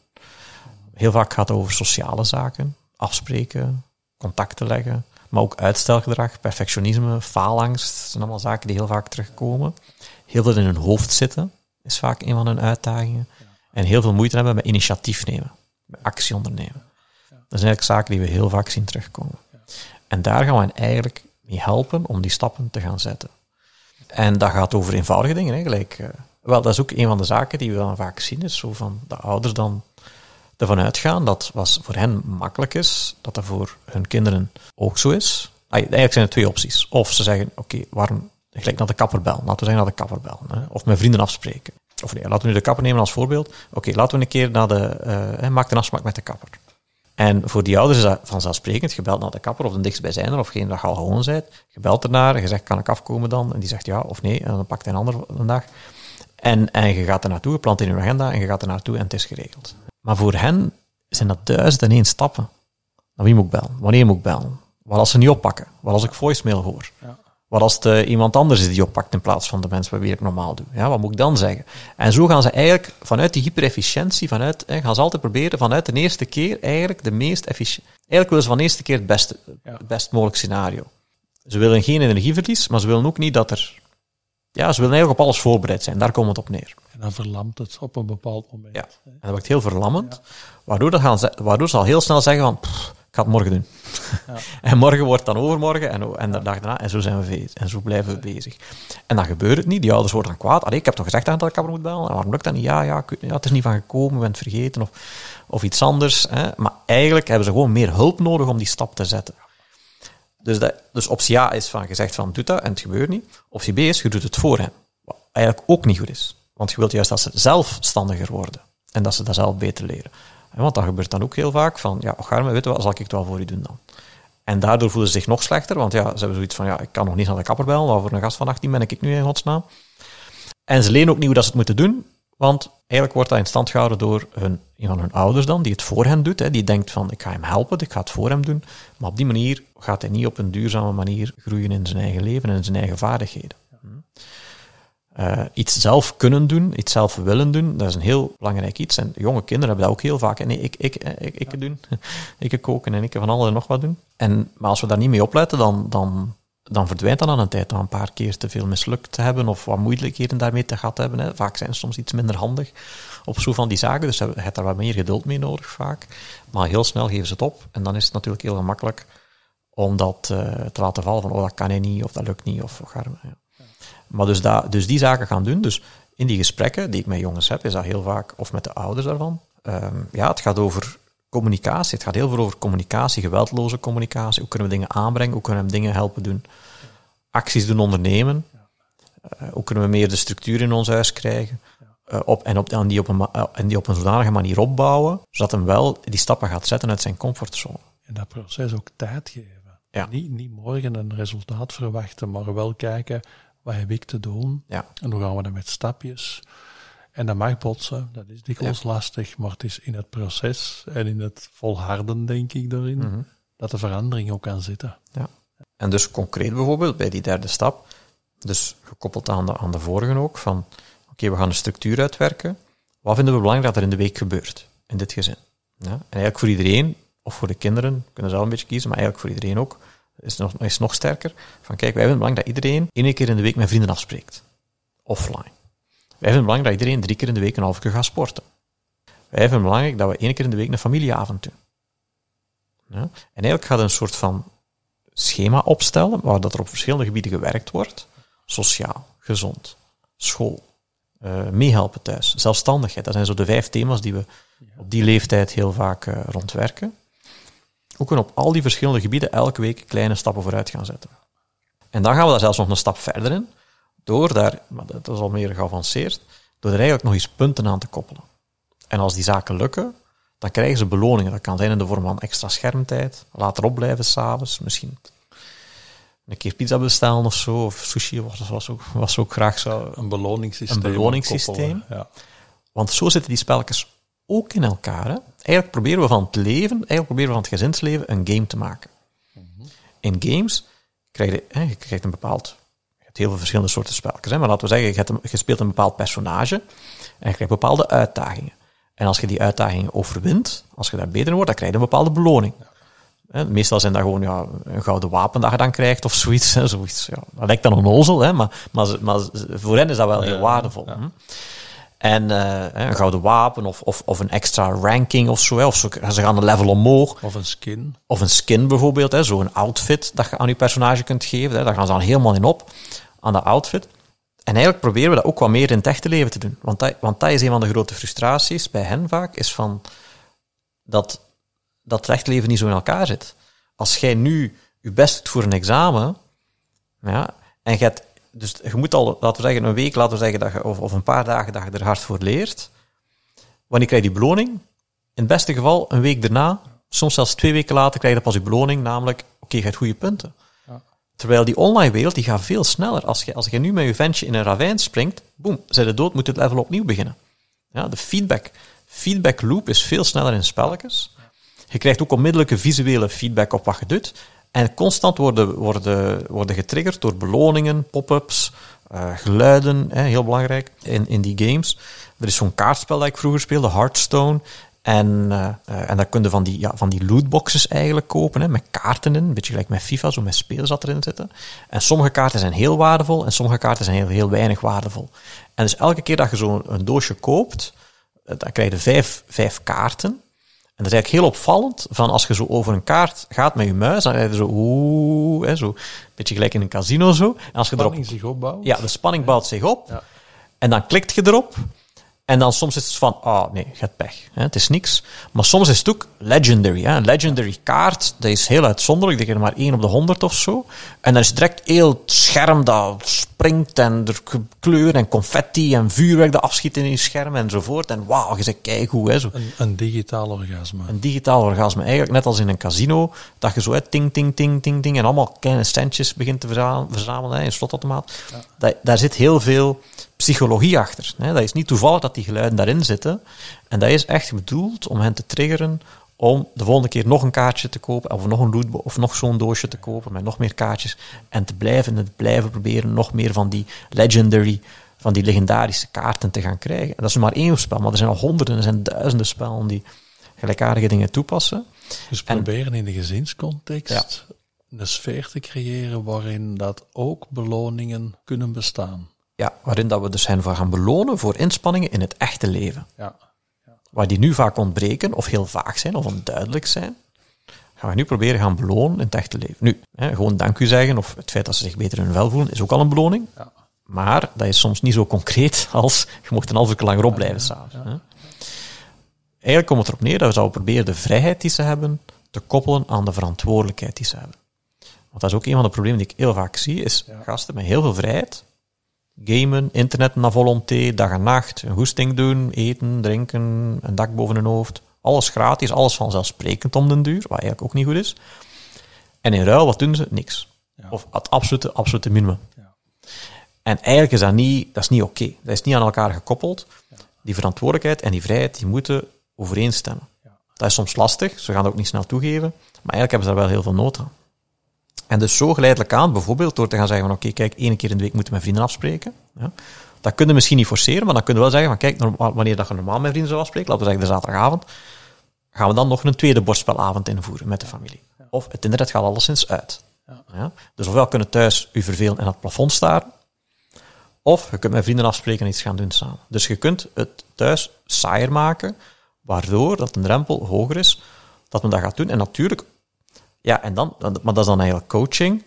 Heel vaak gaat het over sociale zaken, afspreken, contacten leggen, maar ook uitstelgedrag, perfectionisme, faalangst. Dat zijn allemaal zaken die heel vaak terugkomen. Heel veel in hun hoofd zitten is vaak een van hun uitdagingen. En heel veel moeite hebben met initiatief nemen, met actie ondernemen. Dat zijn eigenlijk zaken die we heel vaak zien terugkomen. En daar gaan we hen eigenlijk mee helpen om die stappen te gaan zetten. En dat gaat over eenvoudige dingen, hè, gelijk. eh, wel, dat is ook een van de zaken die we dan vaak zien, is zo van de ouders dan ervan uitgaan dat wat voor hen makkelijk is, dat dat voor hun kinderen ook zo is. Ah, Eigenlijk zijn er twee opties. Of ze zeggen, oké, waarom gelijk naar de kapper bellen. Laten we zeggen naar de kapper bellen. Hè? Of met vrienden afspreken. Of nee, laten we nu de kapper nemen als voorbeeld. Oké, laten we een keer naar de, eh, maak een afspraak met de kapper. En voor die ouders is dat vanzelfsprekend. Je belt naar de kapper of de dichtstbijzijnde of geen je al gewoon bent. Je belt ernaar, je zegt, kan ik afkomen dan? En die zegt ja of nee. En dan pakt hij een andere dag. En, en je gaat er naartoe, je plant in je agenda en je gaat er naartoe en het is geregeld. Maar voor hen zijn dat duizend en één stappen. Naar wie moet ik bellen? Wanneer moet ik bellen? Wat als ze niet oppakken? Wat als ik voicemail hoor? Ja. Wat als het eh, iemand anders is die oppakt in plaats van de mensen bij wie ik normaal doe? Ja, wat moet ik dan zeggen? En zo gaan ze eigenlijk vanuit die hyperefficiëntie, vanuit, eh, gaan ze altijd proberen vanuit de eerste keer eigenlijk de meest efficiënt. Eigenlijk willen ze van de eerste keer het beste, het best mogelijk scenario. Ze willen geen energieverlies, maar ze willen ook niet dat er. Ja, ze willen eigenlijk op alles voorbereid zijn. Daar komt het op neer. En dan verlamt het op een bepaald moment. Ja. En dat wordt heel verlammend, waardoor, dat gaan ze, waardoor ze al heel snel zeggen van, "Pff, ik ga het morgen doen. Ja. en morgen wordt dan overmorgen en, en de dag daarna, en zo zijn we bezig. En zo blijven we bezig. En dan gebeurt het niet, die ouders worden dan kwaad. Allee, ik heb toch gezegd dat ik kapper moet bellen, en waarom lukt dat niet? Ja, ja, ja, het is niet van gekomen, we het vergeten, of, of iets anders. Hè. Maar eigenlijk hebben ze gewoon meer hulp nodig om die stap te zetten. Dus, dat, dus optie A is van gezegd van doe dat en het gebeurt niet. Optie B is je doet het voor hen. Wat eigenlijk ook niet goed is. Want je wilt juist dat ze zelfstandiger worden. En dat ze dat zelf beter leren. Want dat gebeurt dan ook heel vaak van ja, och arme, weet je wat, zal ik het wel voor u doen dan. En daardoor voelen ze zich nog slechter, want ja, ze hebben zoiets van ja, ik kan nog niet naar de kapper bellen, maar voor een gast van 18 ben ik nu in godsnaam. En ze leren ook niet hoe dat ze het moeten doen, want eigenlijk wordt dat in stand gehouden door hun, een van hun ouders dan, die het voor hen doet. Hè, die denkt van, ik ga hem helpen, ik ga het voor hem doen. Maar op die manier gaat hij niet op een duurzame manier groeien in zijn eigen leven en in zijn eigen vaardigheden. Eh, iets zelf kunnen doen, iets zelf willen doen, dat is een heel belangrijk iets. En jonge kinderen hebben dat ook heel vaak. En nee, ik, ik, eh, ik, ik doen, ik koken en ik van alles en nog wat doen. En, maar als we daar niet mee opletten, dan, dan, dan verdwijnt dat aan een tijd. Na een paar keer te veel mislukt te hebben of wat moeilijkheden daarmee te gehad hebben. Hè. Vaak zijn ze soms iets minder handig op zo van die zaken. Dus je hebt daar wat meer geduld mee nodig vaak. Maar heel snel geven ze het op. En dan is het natuurlijk heel gemakkelijk om dat eh, te laten vallen van oh, dat kan hij niet of dat lukt niet. Of, of, ja. Maar dus, dat, dus die zaken gaan doen. Dus in die gesprekken die ik met jongens heb, is dat heel vaak, of met de ouders daarvan. ehm, ja, het gaat over communicatie. Het gaat heel veel over communicatie, geweldloze communicatie. Hoe kunnen we dingen aanbrengen? Hoe kunnen we hem dingen helpen doen? Acties doen ondernemen. Eh, hoe kunnen we meer de structuur in ons huis krijgen? Eh, op, en, op, en, die op een, eh, en die op een zodanige manier opbouwen, zodat hem wel die stappen gaat zetten uit zijn comfortzone. En dat proces ook tijd geven. Ja. Niet, niet morgen een resultaat verwachten, maar wel kijken, wat heb ik te doen? Ja. En hoe gaan we dat met stapjes? En dat mag botsen, dat is dikwijls lastig, maar het is in het proces en in het volharden, denk ik, daarin, Mhm. dat de verandering ook kan zitten. Ja. En dus concreet bijvoorbeeld bij die derde stap, dus gekoppeld aan de, aan de vorige ook, van oké, we gaan de structuur uitwerken. Wat vinden we belangrijk dat er in de week gebeurt in dit gezin? Ja? En eigenlijk voor iedereen, of voor de kinderen, kunnen zelf een beetje kiezen, maar eigenlijk voor iedereen ook, is nog, is nog sterker. Van kijk, wij het belangrijk dat iedereen één keer in de week met vrienden afspreekt. Offline. Wij het belangrijk dat iedereen drie keer in de week een half uur gaat sporten. Wij het belangrijk dat we één keer in de week een familieavond doen. Ja? En eigenlijk gaat een soort van schema opstellen, waar dat er op verschillende gebieden gewerkt wordt. Sociaal, gezond, school, eh, meehelpen thuis, zelfstandigheid. Dat zijn zo de vijf thema's die we op die leeftijd heel vaak eh, rondwerken. Ook kunnen op al die verschillende gebieden elke week kleine stappen vooruit gaan zetten. En dan gaan we daar zelfs nog een stap verder in, door daar, maar dat is al meer geavanceerd, door er eigenlijk nog eens punten aan te koppelen. En als die zaken lukken, dan krijgen ze beloningen. Dat kan zijn in de vorm van extra schermtijd, later opblijven s'avonds, misschien een keer pizza bestellen of zo, of sushi, wat was ook, was ook graag zo. Een beloningssysteem. Een beloningssysteem. Ja. Want zo zitten die spelletjes ook in elkaar. Hè? Eigenlijk proberen we van het leven, eigenlijk proberen we van het gezinsleven een game te maken. In games krijg je, hè, je krijgt een bepaald... Je hebt heel veel verschillende soorten spelletjes. Hè? Maar laten we zeggen, je, hebt een, je speelt een bepaald personage en je krijgt bepaalde uitdagingen. En als je die uitdagingen overwint, als je daar beter in wordt, dan krijg je een bepaalde beloning. Hè, meestal zijn dat gewoon ja, een gouden wapen dat je dan krijgt of zoiets. Hè, zoiets ja, dat lijkt dan onnozel, hè, maar, maar, maar voor hen is dat wel heel waardevol. En uh, een gouden wapen of, of, of een extra ranking of zo. Hè. Of ze gaan een level omhoog. Of een skin. Of een skin bijvoorbeeld. Zo'n outfit dat je aan je personage kunt geven. Hè. Daar gaan ze dan helemaal in op. Aan de outfit. En eigenlijk proberen we dat ook wat meer in het echte leven te doen. Want dat, want dat is een van de grote frustraties bij hen vaak. Is van dat, dat het echte leven niet zo in elkaar zit. Als jij nu je best doet voor een examen. Ja, en je hebt dus je moet al, laten we zeggen, een week, laten we zeggen, dat je, of, of een paar dagen dat je er hard voor leert. Wanneer krijg je die beloning? In het beste geval een week daarna, soms zelfs twee weken later, krijg je pas die beloning, namelijk, oké, je hebt goede punten. Ja. Terwijl die online wereld, die gaat veel sneller. Als je, als je nu met je ventje in een ravijn springt, boem, zijn de dood, moet het level opnieuw beginnen. Ja, de feedback, feedback loop is veel sneller in spelletjes. Je krijgt ook onmiddellijke visuele feedback op wat je doet. En constant worden, worden, worden getriggerd door beloningen, pop-ups, uh, geluiden, hè, heel belangrijk in, in die games. Er is zo'n kaartspel dat ik vroeger speelde, Hearthstone. En, uh, en daar kun je van die, ja, van die lootboxes eigenlijk kopen, hè, met kaarten in. Een beetje gelijk met FIFA, zo met spelers erin zitten. En sommige kaarten zijn heel waardevol en sommige kaarten zijn heel, heel weinig waardevol. En dus elke keer dat je zo'n doosje koopt, dan krijg je vijf, vijf kaarten. En dat is eigenlijk heel opvallend, van als je zo over een kaart gaat met je muis, dan ga je zo, oeh, hè, zo, een beetje gelijk in een casino zo. En als je erop, zich opbouwt. Ja, de spanning bouwt zich op. Ja. En dan klikt je erop en dan soms is het van, ah oh, nee, gaat pech. Hè, het is niks. Maar soms is het ook legendary. Hè. Een legendary kaart, dat is heel uitzonderlijk. Dat je er maar één op de honderd of zo. En dan is direct heel het scherm dat springt en er kleur en confetti en vuurwerk dat afschiet in je scherm enzovoort. En wauw, je zegt, kijk hoe. Hè, zo. Een, een digitaal orgasme. Een digitaal orgasme. Eigenlijk net als in een casino, dat je zo hè, ting, ting, ting, ting, ting en allemaal kleine centjes begint te verzamelen, in een slotautomaat. Ja. daar zit heel veel psychologie achter. Hè. Dat is niet toevallig dat die geluiden daarin zitten. En dat is echt bedoeld om hen te triggeren om de volgende keer nog een kaartje te kopen, of nog een of nog zo'n doosje te kopen met nog meer kaartjes. En te blijven en te blijven proberen nog meer van die legendary, van die legendarische kaarten te gaan krijgen. En dat is maar één spel, maar er zijn al honderden, er zijn duizenden spellen die gelijkaardige dingen toepassen. Dus proberen in de gezinscontext een sfeer te creëren waarin dat ook beloningen kunnen bestaan. Ja, waarin dat we dus hen voor gaan belonen voor inspanningen in het echte leven. Ja. ja. Waar die nu vaak ontbreken, of heel vaag zijn, of onduidelijk zijn, gaan we nu proberen gaan belonen in het echte leven. Nu, hè, gewoon dank u zeggen, of het feit dat ze zich beter in hun vel voelen, is ook al een beloning. Ja. Maar dat is soms niet zo concreet als je mocht een half uur langer opblijven s'avonds. Ja. Eigenlijk komt het erop neer dat we zouden proberen de vrijheid die ze hebben te koppelen aan de verantwoordelijkheid die ze hebben. Want dat is ook een van de problemen die ik heel vaak zie, is gasten met heel veel vrijheid, gamen, internet naar volonté, dag en nacht, een hoesting doen, eten, drinken, een dak boven hun hoofd. Alles gratis, alles vanzelfsprekend om den duur, wat eigenlijk ook niet goed is. En in ruil, wat doen ze? Niks. Of het absolute, absolute minimum. Ja. En eigenlijk is dat niet, dat is niet oké. Dat is niet aan elkaar gekoppeld. Die verantwoordelijkheid en die vrijheid, die moeten overeenstemmen. Dat is soms lastig, ze gaan dat ook niet snel toegeven, maar eigenlijk hebben ze daar wel heel veel nood aan. En dus zo geleidelijk aan, bijvoorbeeld door te gaan zeggen van oké, kijk, één keer in de week moeten we met vrienden afspreken. Ja. Dat kun je misschien niet forceren, maar dan kun je wel zeggen van kijk, wanneer dat je normaal met vrienden zou afspreken, laten we zeggen de zaterdagavond, gaan we dan nog een tweede bordspelavond invoeren met de familie. Of het internet gaat alleszins uit. Ja. Dus ofwel kunnen thuis u vervelen en het plafond staren, of je kunt met vrienden afspreken en iets gaan doen samen. Dus je kunt het thuis saaier maken, waardoor dat een drempel hoger is dat men dat gaat doen. En natuurlijk ja, en dan, maar dat is dan eigenlijk coaching.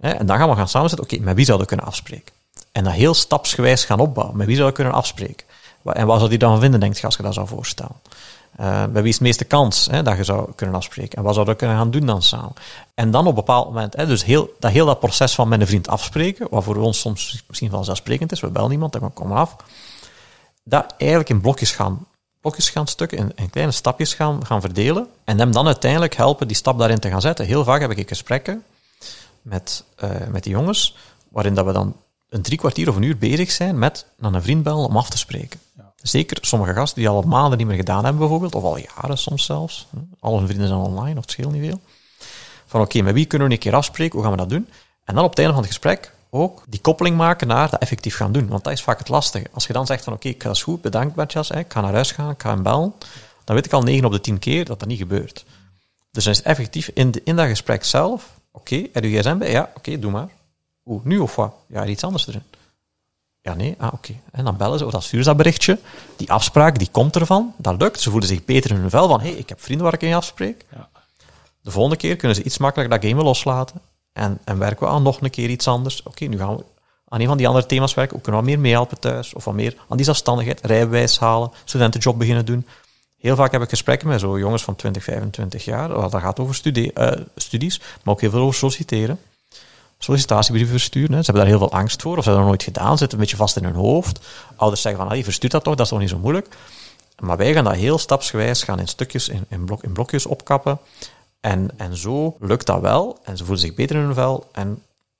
Hè, en dan gaan we gaan samenzetten, oké, met wie zouden we kunnen afspreken? En dat heel stapsgewijs gaan opbouwen. Met wie zou we kunnen afspreken? En wat zou die dan vinden, denkt je, als je dat zou voorstellen? Uh, wie is de meeste kans hè, dat je zou kunnen afspreken? En wat zouden we kunnen gaan doen dan samen? En dan op een bepaald moment, hè, dus heel dat, heel dat proces van met een vriend afspreken, wat voor ons soms misschien vanzelfsprekend is, we bellen iemand en we komen af, dat eigenlijk in blokjes gaan blokjes gaan stukken, in, in, kleine stapjes gaan, gaan verdelen en hem dan uiteindelijk helpen die stap daarin te gaan zetten. Heel vaak heb ik gesprekken met, uh, met die jongens, waarin dat we dan een drie kwartier of een uur bezig zijn met naar een vriend bellen om af te spreken. Ja. Zeker sommige gasten die al maanden niet meer gedaan hebben bijvoorbeeld, of al jaren soms zelfs. Al hun vrienden zijn online, of het scheelt niet veel. Van oké, met wie kunnen we een keer afspreken, hoe gaan we dat doen? En dan op het einde van het gesprek ook die koppeling maken naar dat effectief gaan doen. Want dat is vaak het lastige. Als je dan zegt van oké, ik ga dat goed, bedankt Bertjas, ik ga naar huis gaan, ik ga hem bellen, dan weet ik al 9 op de 10 keer dat dat niet gebeurt. Dus dan is het effectief in, de, in dat gesprek zelf, oké, okay, heb je gsm bij? Ja, oké, doe maar. Hoe, nu of wat? Ja, iets anders erin. Ja, nee, ah, oké. En dan bellen ze, of dan sturen ze dat berichtje. Die afspraak, die komt ervan. Dat lukt. Ze voelen zich beter in hun vel van, hé, hey, ik heb vrienden waar ik in afspreek. Ja. De volgende keer kunnen ze iets makkelijker dat game loslaten. En, en werken we aan nog een keer iets anders. Oké, nu gaan we aan een van die andere thema's werken. Ook kunnen we meer meehelpen thuis. Of wat meer aan die zelfstandigheid, rijbewijs halen, studentenjob beginnen doen. Heel vaak heb ik gesprekken met zo jongens van 20, 25 jaar. Dat gaat over eh, studies, maar ook heel veel over solliciteren. Sollicitatiebrieven versturen. Ze hebben daar heel veel angst voor, of ze hebben dat nooit gedaan. Zitten een beetje vast in hun hoofd. Ouders zeggen van, verstuur dat toch, dat is toch niet zo moeilijk. Maar wij gaan dat heel stapsgewijs gaan in stukjes, in, in, blok, in blokjes opkappen. En, en zo lukt dat wel. En ze voelen zich beter in hun vel. En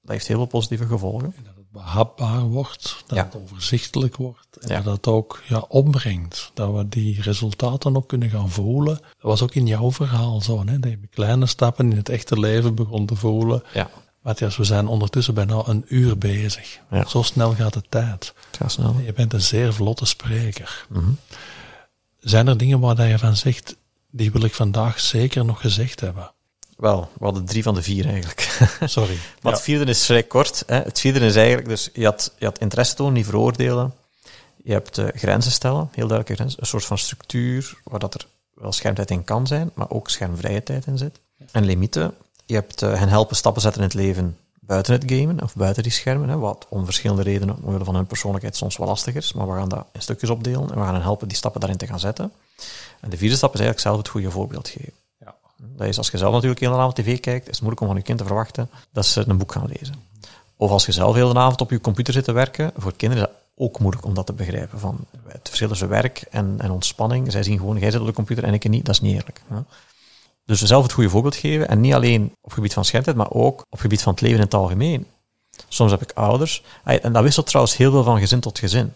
dat heeft heel veel positieve gevolgen. Dat het behapbaar wordt, dat Ja. het overzichtelijk wordt. En Ja. dat het ook ja, opbrengt. Dat we die resultaten ook kunnen gaan voelen. Dat was ook in jouw verhaal zo, hè? dat je kleine stappen in het echte leven begon te voelen. Ja, Matthias, we zijn ondertussen bijna een uur bezig. Ja. Zo snel gaat de tijd. het gaat snel. Je bent een zeer vlotte spreker. Mhm. Zijn er dingen waar dat je van zegt, die wil ik vandaag zeker nog gezegd hebben? Wel, we hadden drie van de vier eigenlijk. Sorry. Maar Ja. het vierde is vrij kort. Hè. Het vierde is eigenlijk, dus je had, je had interesse tonen, niet veroordelen. Je hebt eh, grenzen stellen, heel duidelijke grenzen. Een soort van structuur waar dat er wel schermtijd in kan zijn, maar ook schermvrije tijd in zit. En limieten. Je hebt eh, hen helpen stappen zetten in het leven buiten het gamen of buiten die schermen. Hè, wat om verschillende redenen, omwille van hun persoonlijkheid, soms wel lastig is. Maar we gaan dat in stukjes opdelen en we gaan hen helpen die stappen daarin te gaan zetten. En de vierde stap is eigenlijk zelf het goede voorbeeld geven. Ja. Dat is als je zelf natuurlijk heel de avond tv kijkt, is het moeilijk om van je kind te verwachten dat ze een boek gaan lezen. Of als je zelf heel de avond op je computer zit te werken, voor kinderen is dat ook moeilijk om dat te begrijpen. Van het verschil tussen werk en, en ontspanning. Zij zien gewoon, jij zit op de computer en ik niet, dat is niet eerlijk. Hè? Dus zelf het goede voorbeeld geven, en niet alleen op gebied van schermtijd, maar ook op gebied van het leven in het algemeen. Soms heb ik ouders, en dat wisselt trouwens heel veel van gezin tot gezin.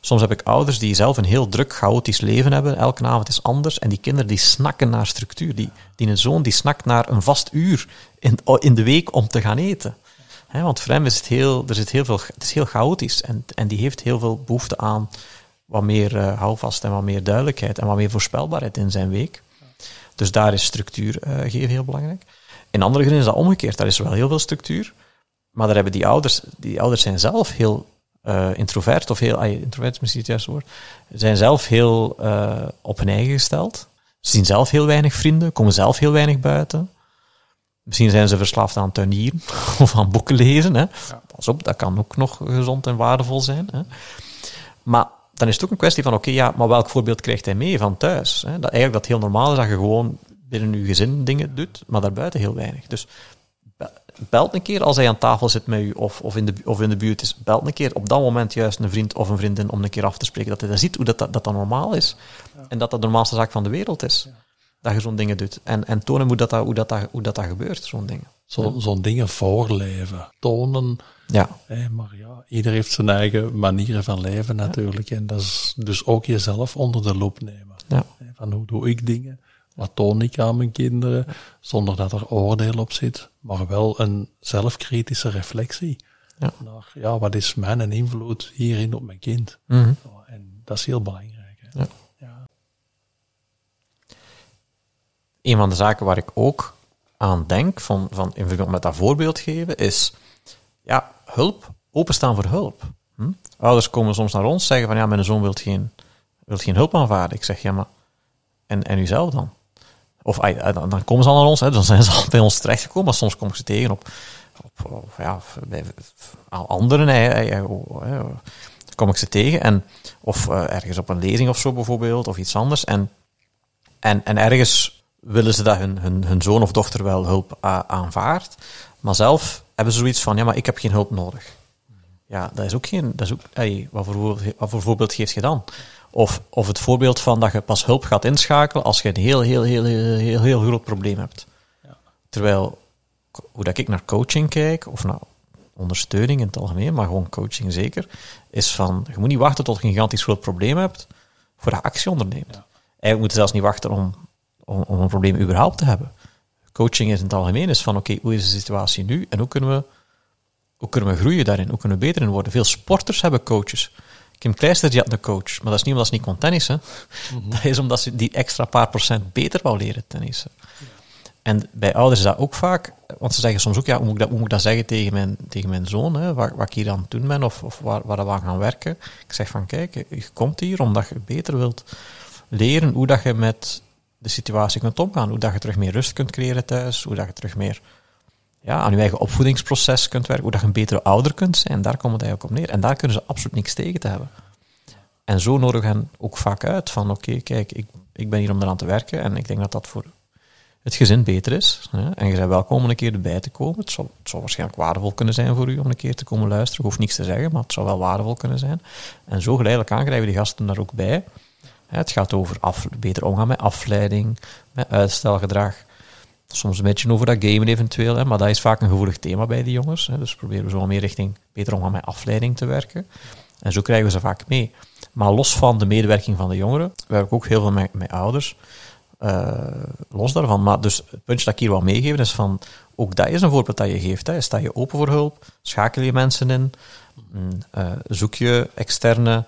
Soms heb ik ouders die zelf een heel druk, chaotisch leven hebben. Elke avond is anders. En die kinderen die snakken naar structuur. Die, die een zoon die snakt naar een vast uur in, in de week om te gaan eten. Want voor hem is het heel, er zit heel veel, het is heel chaotisch. En, en die heeft heel veel behoefte aan wat meer eh, houvast en wat meer duidelijkheid en wat meer voorspelbaarheid in zijn week. Dus daar is structuur eh, geven heel belangrijk. In andere gezinnen is dat omgekeerd. Daar is wel heel veel structuur. Maar daar hebben die ouders, die ouders zijn zelf heel eh, introvert, of heel, ah, introvert is misschien het juiste woord, zijn zelf heel eh, op hun eigen gesteld. Ze zien zelf heel weinig vrienden, komen zelf heel weinig buiten. Misschien zijn ze verslaafd aan tuinieren of aan boeken lezen. Hè. Pas op, dat kan ook nog gezond en waardevol zijn. Hè. Maar dan is het ook een kwestie van, oké, ja, maar welk voorbeeld krijgt hij mee van thuis? Hè? Dat eigenlijk dat heel normaal is dat je gewoon binnen je gezin dingen doet, maar daarbuiten heel weinig. Dus be- belt een keer als hij aan tafel zit met u of, of, in de, of in de buurt is. Belt een keer op dat moment juist een vriend of een vriendin om een keer af te spreken. Dat hij dat ziet hoe dat, dat, dat, dat normaal is. En dat dat de normaalste zaak van de wereld is. Dat je zo'n dingen doet. En, en tonen hoe dat, dat, hoe dat, dat, hoe dat, dat gebeurt, zo'n dingen. Zo, Zo'n dingen voorleven, tonen. Ja, maar ja, ieder heeft zijn eigen manieren van leven natuurlijk. En dat is dus ook jezelf onder de loep nemen. ja. Van hoe doe ik dingen? Wat toon ik aan mijn kinderen? Zonder dat er oordeel op zit, maar wel een zelfkritische reflectie. Ja. Naar, ja, wat is mijn invloed hierin op mijn kind? Mhm. En dat is heel belangrijk. Hè? Ja. Ja. een van de zaken waar ik ook aan denk, van, van in verband met dat voorbeeld geven, is ja, hulp, openstaan voor hulp. Hm? Ouders komen soms naar ons zeggen van ja, mijn zoon wil geen, wilt geen hulp aanvaarden. Ik zeg ja, maar en, en u zelf dan? Of dan, komen ze al naar ons, hè, dan zijn ze al bij ons terechtgekomen, maar soms kom ik ze tegen op, op, ja, bij anderen. Hè, hè, hè, kom ik ze tegen. En, of eh, ergens op een lezing of zo bijvoorbeeld, of iets anders. En, en, en ergens willen ze dat hun, hun, hun zoon of dochter wel hulp aanvaardt. Maar zelf hebben ze zoiets van, ja, maar ik heb geen hulp nodig. Ja, dat is ook geen... Dat is ook, ey, wat, voor, voorbeeld- wat voor voorbeeld geef je dan? Of, of het voorbeeld van dat je pas hulp gaat inschakelen als je een heel, heel, heel, heel, heel, heel groot probleem hebt. Terwijl, hoe dat ik naar coaching kijk, of naar ondersteuning in het algemeen, maar gewoon coaching zeker, is van, je moet niet wachten tot je een gigantisch groot probleem hebt, voordat je actie onderneemt. Eigenlijk moet je zelfs niet wachten om, om, om een probleem überhaupt te hebben. Coaching is in het algemeen is van, oké, hoe is de situatie nu en hoe kunnen we hoe kunnen we groeien daarin? Hoe kunnen we beter in worden? Veel sporters hebben coaches. Kim Kleister die had een coach, maar dat is niet omdat ze niet kon tennissen. Dat is omdat ze die extra paar procent beter wou leren tennissen. En bij ouders is dat ook vaak, want ze zeggen soms ook, ja, hoe moet ik dat, hoe moet ik dat zeggen tegen mijn, tegen mijn zoon, hè, wat, wat ik hier aan het doen ben, of, of waar, waar we aan gaan werken. Ik zeg van, kijk, je komt hier omdat je beter wilt leren hoe dat je met de situatie kunt omgaan, hoe dat je terug meer rust kunt creëren thuis, hoe dat je terug meer ja, aan je eigen opvoedingsproces kunt werken, hoe dat je een betere ouder kunt zijn. Daar komt het eigenlijk op neer. En daar kunnen ze absoluut niks tegen te hebben. En zo nodigen hen ook vaak uit van, oké, kijk, ik, ik ben hier om eraan te werken en ik denk dat dat voor het gezin beter is. En je bent welkom om een keer erbij te komen. Het zou, het waarschijnlijk waardevol kunnen zijn voor u om een keer te komen luisteren. Je hoeft niks te zeggen, maar het zou wel waardevol kunnen zijn. En zo geleidelijk aan krijgen we die gasten daar ook bij. Het gaat over beter omgaan met afleiding, met uitstelgedrag. Soms een beetje over dat gamen eventueel, hè, maar dat is vaak een gevoelig thema bij die jongens. Hè, dus proberen we zo meer richting beter omgaan met afleiding te werken. En zo krijgen we ze vaak mee. Maar los van de medewerking van de jongeren, werk ik ook heel veel met, met ouders. Uh, los daarvan. Maar dus het puntje dat ik hier wil meegeven is van, ook dat is een voorbeeld dat je geeft. Hè. Sta je open voor hulp? Schakel je mensen in? Uh, zoek je externe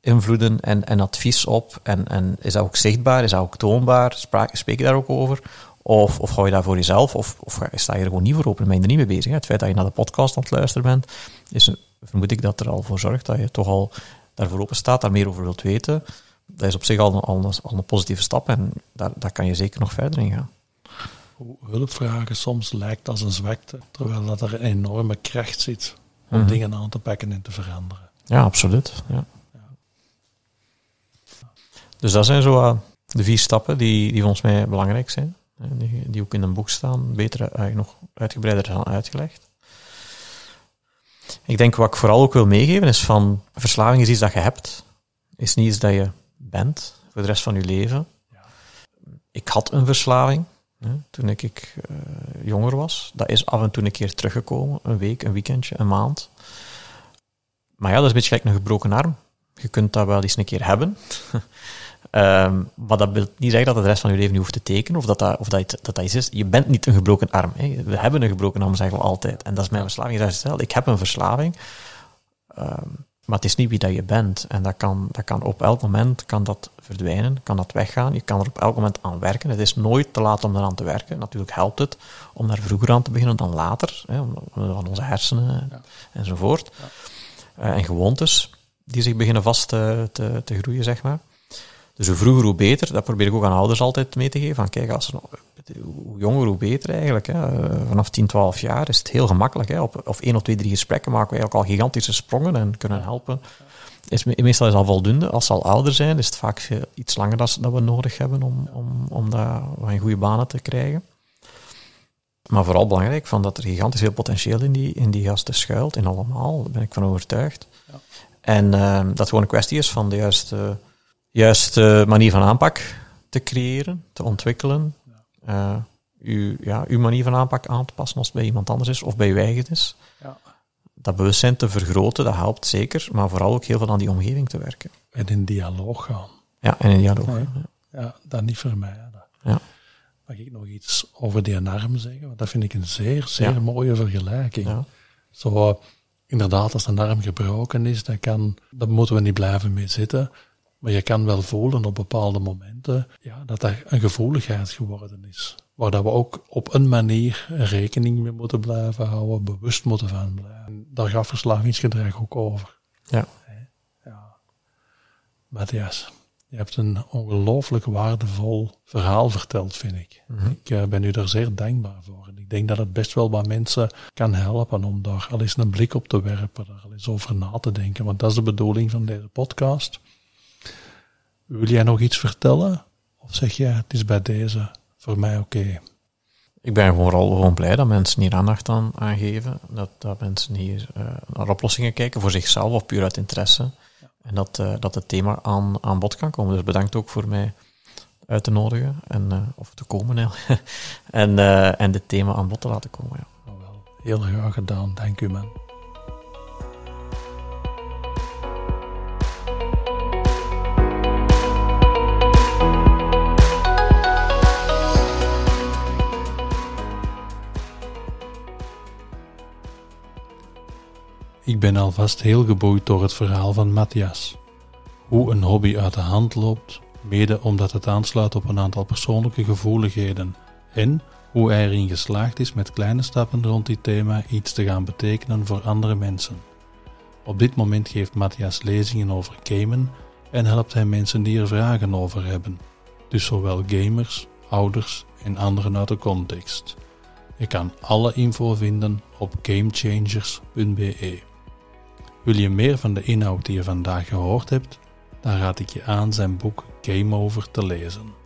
invloeden en, en advies op? En, en is dat ook zichtbaar? Is dat ook toonbaar? Spraak, spreek je daar ook over? Of, of hou je daar voor jezelf? Of, of sta je er gewoon niet voor open? Ben je er niet mee bezig? Hè? Het feit dat je naar de podcast aan het luisteren bent, is, vermoed ik dat er al voor zorgt dat je toch al daarvoor open staat, daar meer over wilt weten. Dat is op zich al, al, een, al een positieve stap en daar, daar kan je zeker nog verder in gaan. Hulpvragen soms lijkt als een zwakte, terwijl dat er een enorme kracht zit om mm -hmm. dingen aan te pakken en te veranderen. Ja, absoluut. Ja. Dus dat zijn zo uh, de vier stappen die, die volgens mij belangrijk zijn. Die, die ook in een boek staan, beter eigenlijk nog uitgebreider zijn uitgelegd. Ik denk wat ik vooral ook wil meegeven is van verslaving is iets dat je hebt, is niet iets dat je bent voor de rest van je leven. Ik had een verslaving hè, toen ik, ik uh, jonger was. Dat is af en toe een keer teruggekomen, een week, een weekendje, een maand. Maar ja, dat is een beetje gelijk een gebroken arm. Je kunt dat wel eens een keer hebben. Um, maar dat wil niet zeggen dat het de rest van je leven niet hoeft te tekenen, of dat dat, of dat, dat, dat iets is. Je bent niet een gebroken arm. Hè. We hebben een gebroken arm, zeggen we altijd. En dat is mijn verslaving. Stel, ik heb een verslaving, um, maar het is niet wie dat je bent. En dat kan, dat kan op elk moment kan dat verdwijnen, kan dat weggaan. Je kan er op elk moment aan werken. Het is nooit te laat om eraan te werken. Natuurlijk helpt het om daar vroeger aan te beginnen dan later, hè, van onze hersenen ja. enzovoort. Ja. Uh, en gewoontes die zich beginnen vast te, te, te groeien, zeg maar. Dus hoe vroeger, hoe beter. Dat probeer ik ook aan ouders altijd mee te geven. Van, kijk, als, hoe jonger, hoe beter eigenlijk. Hè. Vanaf 10, 12 jaar is het heel gemakkelijk. Hè. Op, of één of twee, drie gesprekken maken we eigenlijk al gigantische sprongen en kunnen helpen. Is, meestal is al voldoende. Als ze al ouder zijn, is het vaak iets langer dat, dat we nodig hebben om, om, om dat in goede banen te krijgen. Maar vooral belangrijk, van dat er gigantisch veel potentieel in die, in die gasten schuilt, in allemaal, daar ben ik van overtuigd. Ja. En uh, dat gewoon een kwestie is van de juiste juiste manier van aanpak te creëren, te ontwikkelen. Uh, uw, ja, uw manier van aanpak aan te passen als het bij iemand anders is of bij uw eigen is. Ja. Dat bewustzijn te vergroten, dat helpt zeker, maar vooral ook heel veel aan die omgeving te werken. En in dialoog gaan. Ja, en in dialoog. Ja, ja dat niet voor mij. Ja. Mag ik nog iets over die arm zeggen? Want dat vind ik een zeer, zeer ja. mooie vergelijking. Ja. Zo, inderdaad, als een arm gebroken is, dan, kan, dan moeten we niet blijven mee zitten. Maar je kan wel voelen op bepaalde momenten ja, dat er een gevoeligheid geworden is. Waar dat we ook op een manier rekening mee moeten blijven houden, bewust moeten van blijven. En daar gaat verslavingsgedrag ook over. Ja. ja. Matthias, je hebt een ongelooflijk waardevol verhaal verteld, vind ik. Mm -hmm. Ik uh, ben u daar zeer dankbaar voor. En ik denk dat het best wel wat mensen kan helpen om daar al eens een blik op te werpen, daar al eens over na te denken. Want dat is de bedoeling van deze podcast wil jij nog iets vertellen? Of zeg je, het is bij deze voor mij oké? Okay? Ik ben vooral gewoon blij dat mensen hier aandacht aan, aan geven. Dat, dat mensen hier uh, naar oplossingen kijken voor zichzelf of puur uit interesse. Ja. En dat, uh, dat het thema aan, aan bod kan komen. Dus bedankt ook voor mij uit te nodigen. En, uh, of te komen. en, en dit thema aan bod te laten komen. Ja. Heel graag gedaan. Dank u man. Ik ben alvast heel geboeid door het verhaal van Matthias. Hoe een hobby uit de hand loopt, mede omdat het aansluit op een aantal persoonlijke gevoeligheden en hoe hij erin geslaagd is met kleine stappen rond dit thema iets te gaan betekenen voor andere mensen. Op dit moment geeft Matthias lezingen over gamen en helpt hij mensen die er vragen over hebben, dus zowel gamers, ouders en anderen uit de context. Je kan alle info vinden op gamechangers.be. Wil je meer van de inhoud die je vandaag gehoord hebt? Dan raad ik je aan zijn boek Game Over te lezen.